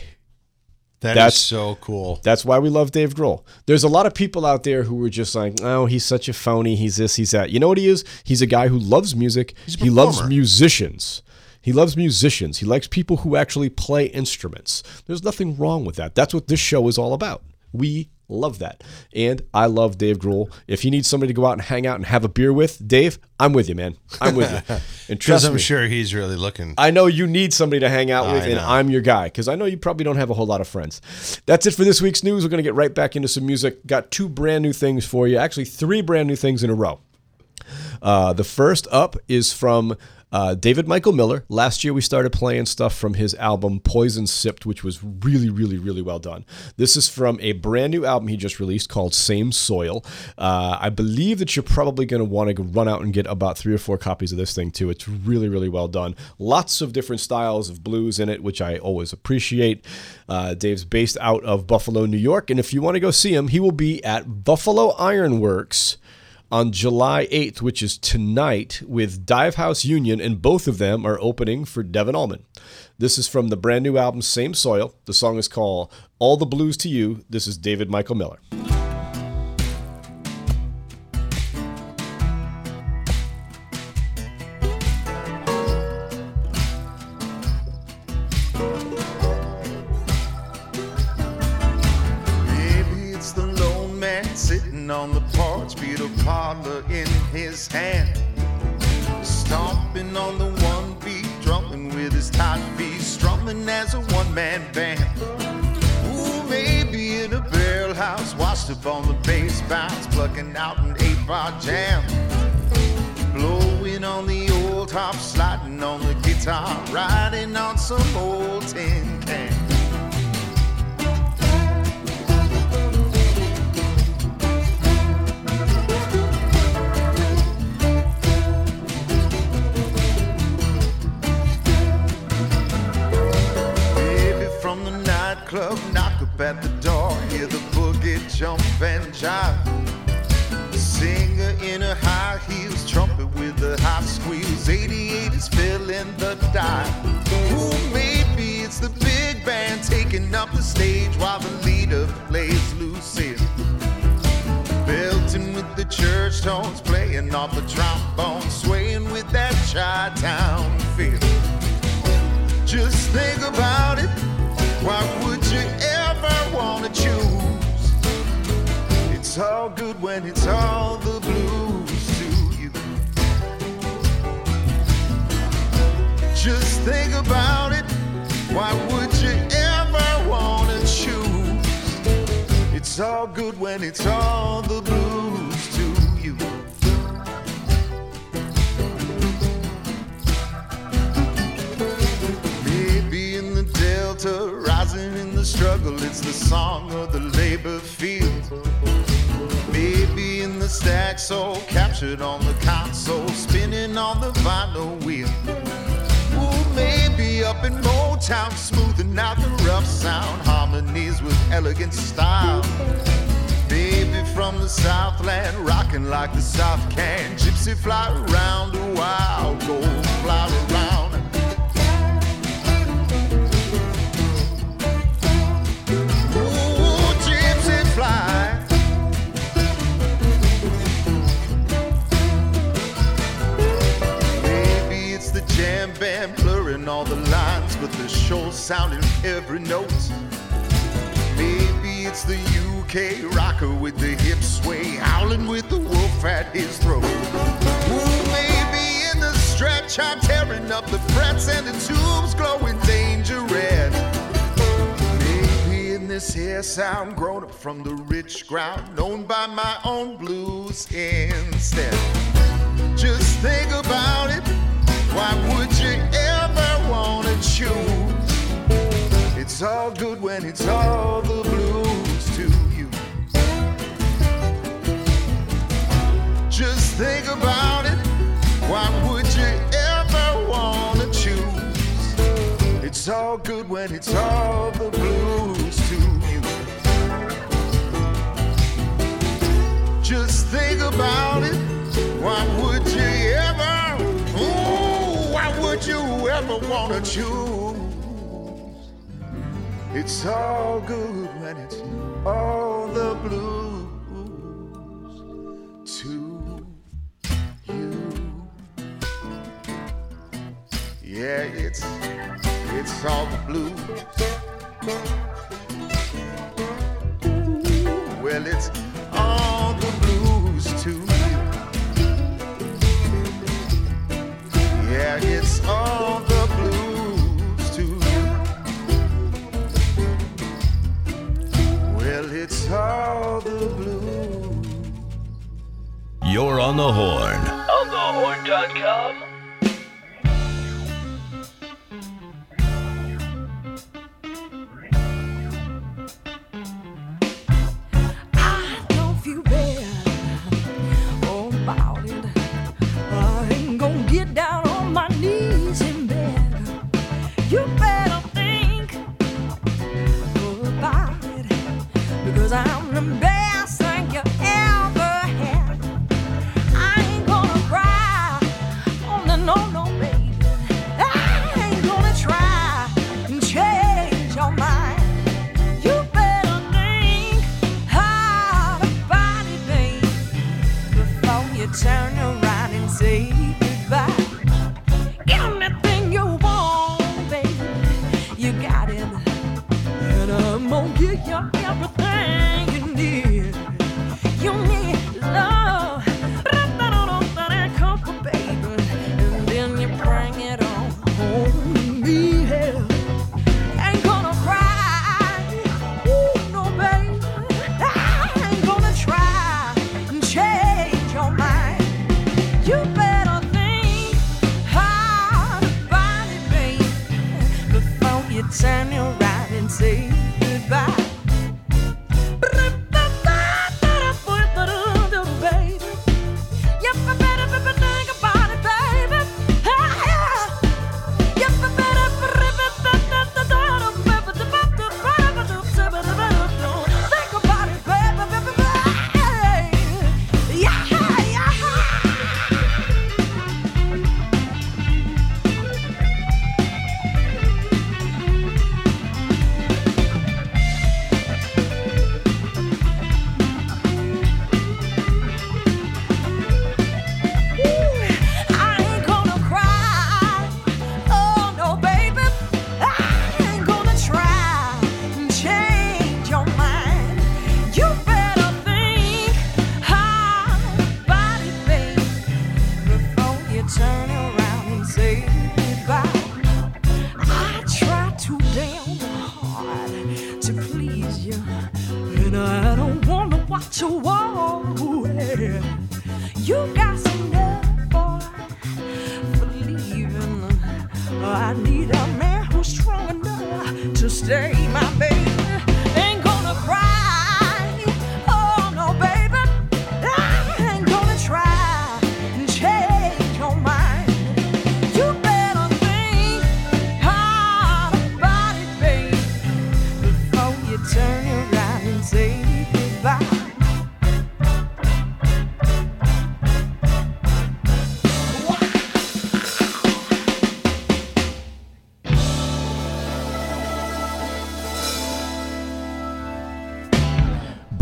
[SPEAKER 1] That is
[SPEAKER 2] That's-
[SPEAKER 1] so cool.
[SPEAKER 2] That's why we love Dave Grohl. There's a lot of people out there who are just like, oh, he's such a phony. He's this, he's that. You know what he is? He's a guy who loves music. He loves musicians. He loves musicians. He likes people who actually play instruments. There's nothing wrong with that. That's what this show is all about. We love that. And I love Dave Grohl. If you need somebody to go out and hang out and have a beer with, Dave, I'm with you, man. I'm with you. And
[SPEAKER 1] Because
[SPEAKER 2] trust
[SPEAKER 1] I'm
[SPEAKER 2] me,
[SPEAKER 1] sure he's really looking.
[SPEAKER 2] I know you need somebody to hang out with, and. I'm your guy because I know you probably don't have a whole lot of friends. That's it for this week's news. We're going to get right back into some music. Got two brand new things for you. Actually, three brand new things in a row. Uh, the first up is from uh, David Michael Miller. Last year we started playing stuff from his album Poison Sipped, which was really, really, really well done. This is from a brand new album he just released called Same Soil. Uh, I believe that you're probably going to want to run out and get about three or four copies of this thing too. It's really, really well done. Lots of different styles of blues in it, which I always appreciate. Uh, Dave's based out of Buffalo, New York, and if you want to go see him, he will be at Buffalo Ironworks on July 8th, which is tonight, with Dive House Union, and both of them are opening for Devon Allman. This is from the brand new album Same Soil. The song is called All the Blues to You. This is David Michael Miller.
[SPEAKER 16] Plucking out an eight bar jam. Blowing on the old top, sliding on the guitar, riding on some old tin can. Baby from the nightclub, knock up at the door, hear the boogie jump and jive. Singer in her high heels, trumpet with the high squeals, 88 is filling the dive. Ooh, maybe it's the big band taking up the stage while the leader plays Lucille. Belting with the church tones, playing off the trombone, swaying with that Chi-Town feel. Just think about it. Why would It's all good when it's all the blues to you. Just think about it. Why would you ever want to choose? It's all good when it's all the blues to you. Maybe in the delta, rising in the struggle, it's the song of the labor field. Stack soul, captured on the console, spinning on the vinyl wheel. Ooh, maybe up in Motown, smoothing out the rough sound, harmonies with elegant style. Baby from the Southland, rocking like the South can. Gypsy fly around a wild gold fly around. Show sounding every note. Maybe it's the UK rocker with the hip sway, howling with the wolf at his throat. Ooh, maybe in the chime tearing up the frets and the tubes glowing danger red. Maybe in this here sound grown up from the rich ground, known by my own blues instead. Just think about it. Why would you ever wanna choose? It's all good when it's all the blues to you. Just think about it. Why would you ever wanna choose? It's all good when it's all the blues to you. Just think about it. Why would you ever? Ooh, why would you ever wanna choose? It's all good when it's all the blues to you. Yeah, it's it's all the blues. Well, it's all the blues to you. Yeah, it's all the
[SPEAKER 3] You're on the horn.
[SPEAKER 10] On.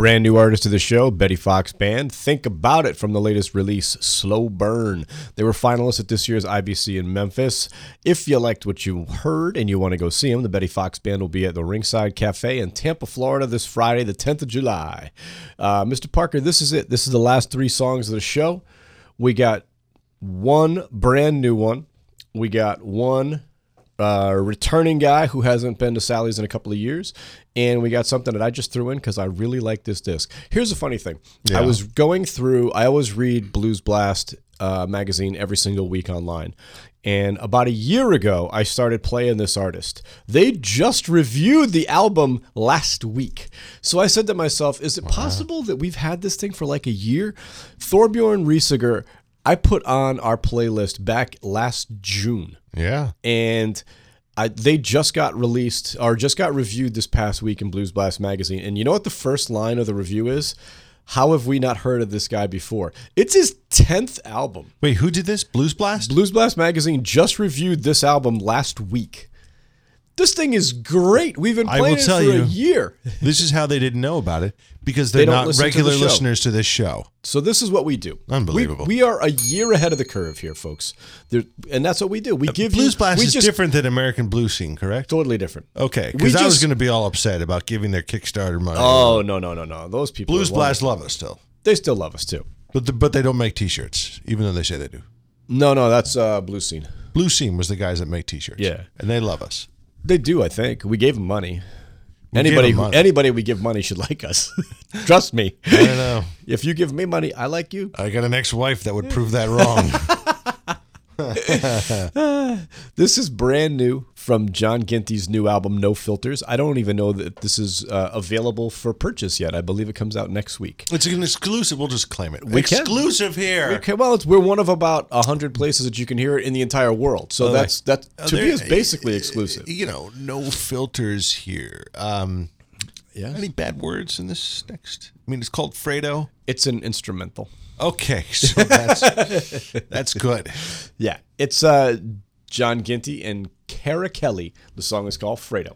[SPEAKER 2] Brand new artist to the show, Betty Fox Band. Think about it from the latest release, Slow Burn. They were finalists at this year's IBC in Memphis. If you liked what you heard and you want to go see them, the Betty Fox Band will be at the Ringside Cafe in Tampa, Florida this Friday, the 10th of July. Uh, Mr. Parker, this is it. This is the last three songs of the show. We got one brand new one We got one uh, returning guy who hasn't been to Sally's in a couple of years, and we got something that I just threw in because I really like this disc. Here's a funny thing:
[SPEAKER 1] Yeah.
[SPEAKER 2] I was going through. I always read Blues Blast uh, magazine every single week online. And about a year ago, I started playing this artist. They just reviewed the album last week. So I said to myself, is it possible that we've had this thing for like a year? Thorbjorn Risager, I put on our playlist back last June
[SPEAKER 1] Yeah.
[SPEAKER 2] and I, they just got released or just got reviewed this past week in Blues Blast magazine. And you know what the first line of the review is? How have we not heard of this guy before? It's his 10th album.
[SPEAKER 1] Wait, who did this? Blues Blast?
[SPEAKER 2] Blues Blast magazine just reviewed this album last week. This thing is great. We've been playing it for
[SPEAKER 1] you.
[SPEAKER 2] a year.
[SPEAKER 1] This is how they didn't know about it because
[SPEAKER 2] They
[SPEAKER 1] they're
[SPEAKER 2] don't
[SPEAKER 1] not
[SPEAKER 2] listen to the
[SPEAKER 1] regular listeners to this show.
[SPEAKER 2] So this is what we do.
[SPEAKER 1] Unbelievable.
[SPEAKER 2] We, we are a year ahead of the curve here, folks. There, and that's what we do. We give
[SPEAKER 1] Blues
[SPEAKER 2] you,
[SPEAKER 1] Blast
[SPEAKER 2] we
[SPEAKER 1] is
[SPEAKER 2] just-
[SPEAKER 1] different than American Blues Scene, correct?
[SPEAKER 2] Totally different.
[SPEAKER 1] Okay, because I was going to be all upset about giving their Kickstarter money.
[SPEAKER 2] Oh no no no no! Those people.
[SPEAKER 1] Blues Blast love us still,
[SPEAKER 2] They still love us too.
[SPEAKER 1] but the, but they don't make T-shirts, even though they say they do.
[SPEAKER 2] No no, that's uh, Blue Scene.
[SPEAKER 1] Blue Scene was the guys that make T-shirts.
[SPEAKER 2] Yeah.
[SPEAKER 1] and they love us.
[SPEAKER 2] They do. I think we gave them money.
[SPEAKER 1] We
[SPEAKER 2] anybody
[SPEAKER 1] gave 'em
[SPEAKER 2] who,
[SPEAKER 1] money.
[SPEAKER 2] anybody we give money should like us. Trust me.
[SPEAKER 1] I don't know.
[SPEAKER 2] If you give me money, I like you.
[SPEAKER 1] I got an ex-wife that would prove that wrong.
[SPEAKER 2] This is brand new from John Ginty's new album, No Filters. I don't even know that this is uh, available for purchase yet. I believe it comes out next week.
[SPEAKER 1] it's an exclusive. We'll just claim it.
[SPEAKER 2] We can.
[SPEAKER 1] exclusive here.
[SPEAKER 2] Okay, well, it's, we're one of about hundred places that you can hear it in the entire world. So
[SPEAKER 1] Oh,
[SPEAKER 2] that's that
[SPEAKER 1] Oh,
[SPEAKER 2] to me is basically exclusive.
[SPEAKER 1] You know, no filters here. Um,
[SPEAKER 2] Yeah.
[SPEAKER 1] Any bad words in this next? I mean, it's called Fredo.
[SPEAKER 2] It's an instrumental.
[SPEAKER 1] Okay, so that's that's good.
[SPEAKER 2] Yeah, it's uh, John Ginty and Kara Kelly. The song is called Fredo.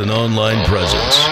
[SPEAKER 3] and online presence.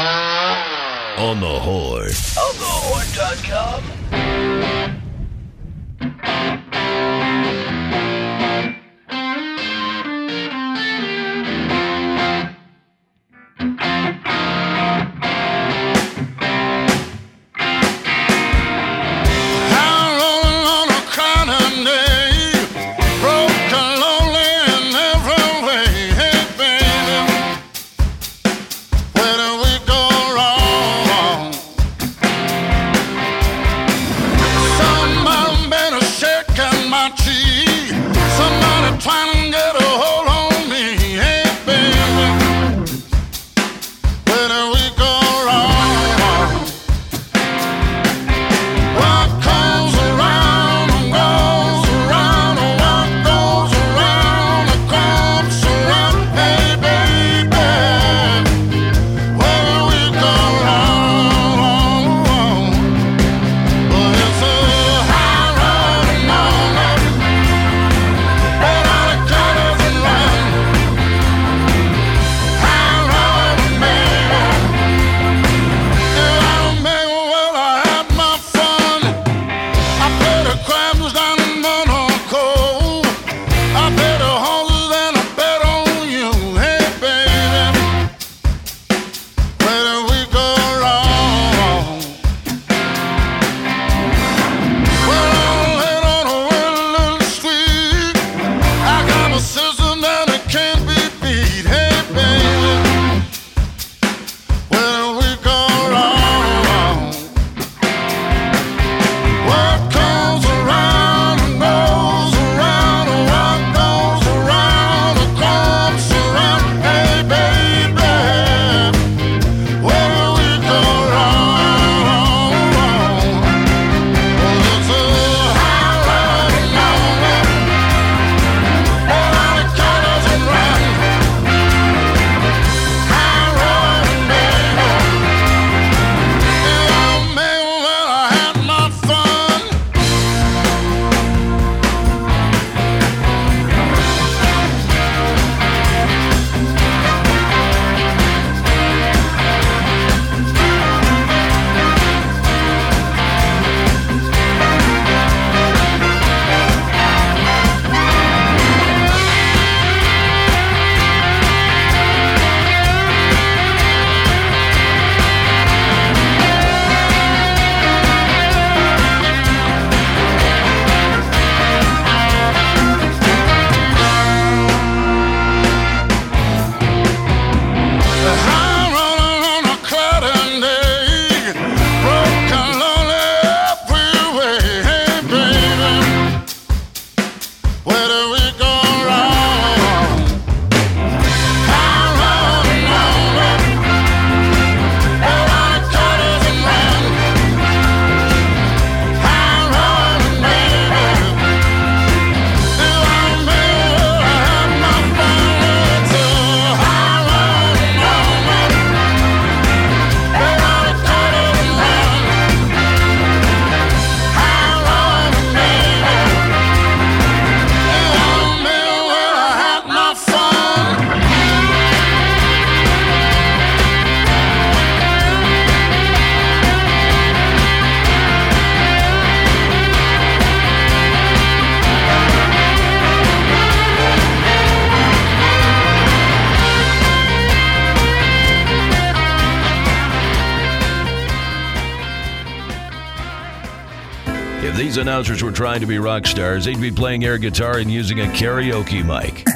[SPEAKER 3] announcers were trying to be rock stars, they'd be playing air guitar and using a karaoke mic.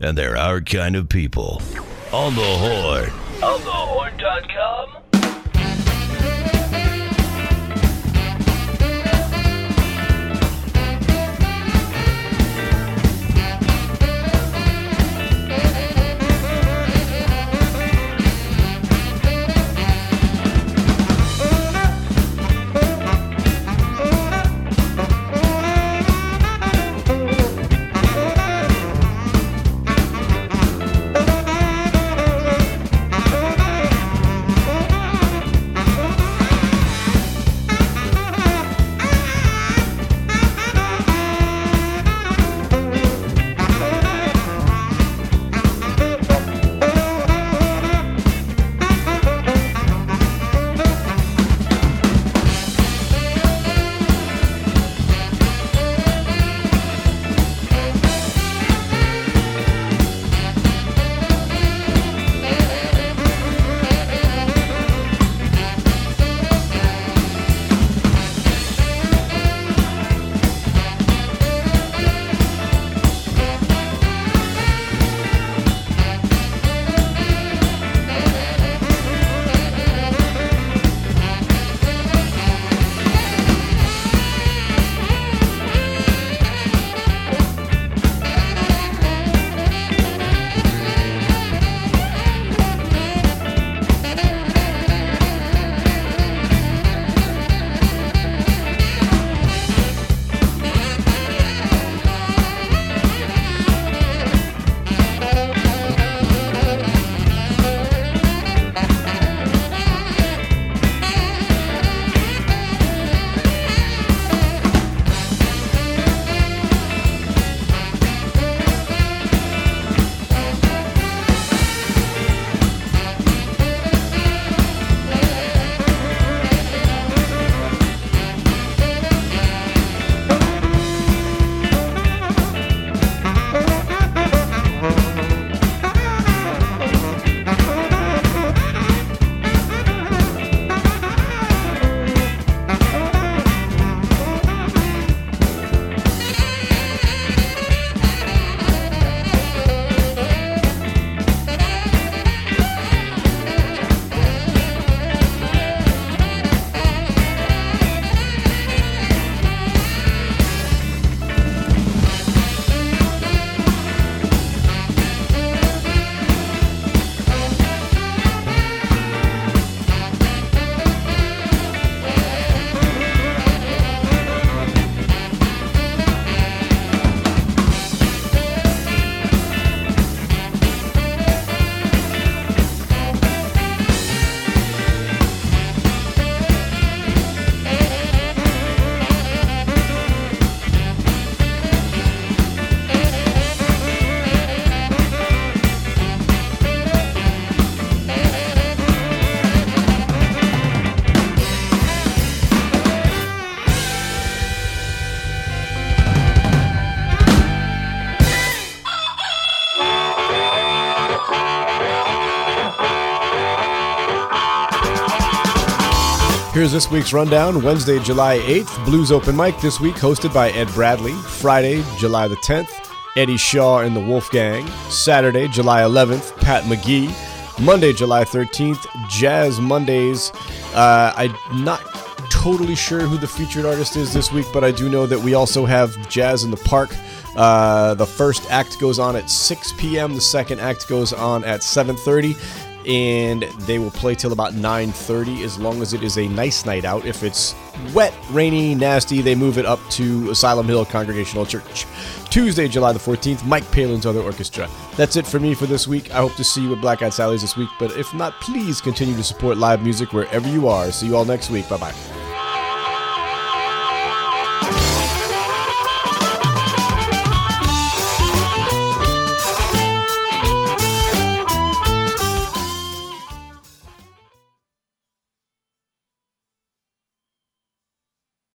[SPEAKER 3] And they're our kind of people. On the horn.
[SPEAKER 2] Here's this week's rundown. Wednesday, July 8th, Blues Open Mic this week, hosted by Ed Bradley. Friday, July the 10th, Eddie Shaw and the Wolfgang. Saturday, July 11th, Pat McGee. Monday, July 13th, Jazz Mondays. Uh, I'm not totally sure who the featured artist is this week, but I do know that we also have Jazz in the Park. Uh, the first act goes on at 6 p.m. The second act goes on at 7:30 and they will play till about 9:30 as long as it is a nice night out. If it's wet, rainy, nasty, they move it up to Asylum Hill Congregational Church. Tuesday, July the 14th, Mike Palin's Other Orchestra. That's it for me for this week. I hope to see you at Black Eyed Sally's this week, but if not, please continue to support live music wherever you are. See you all next week. Bye bye.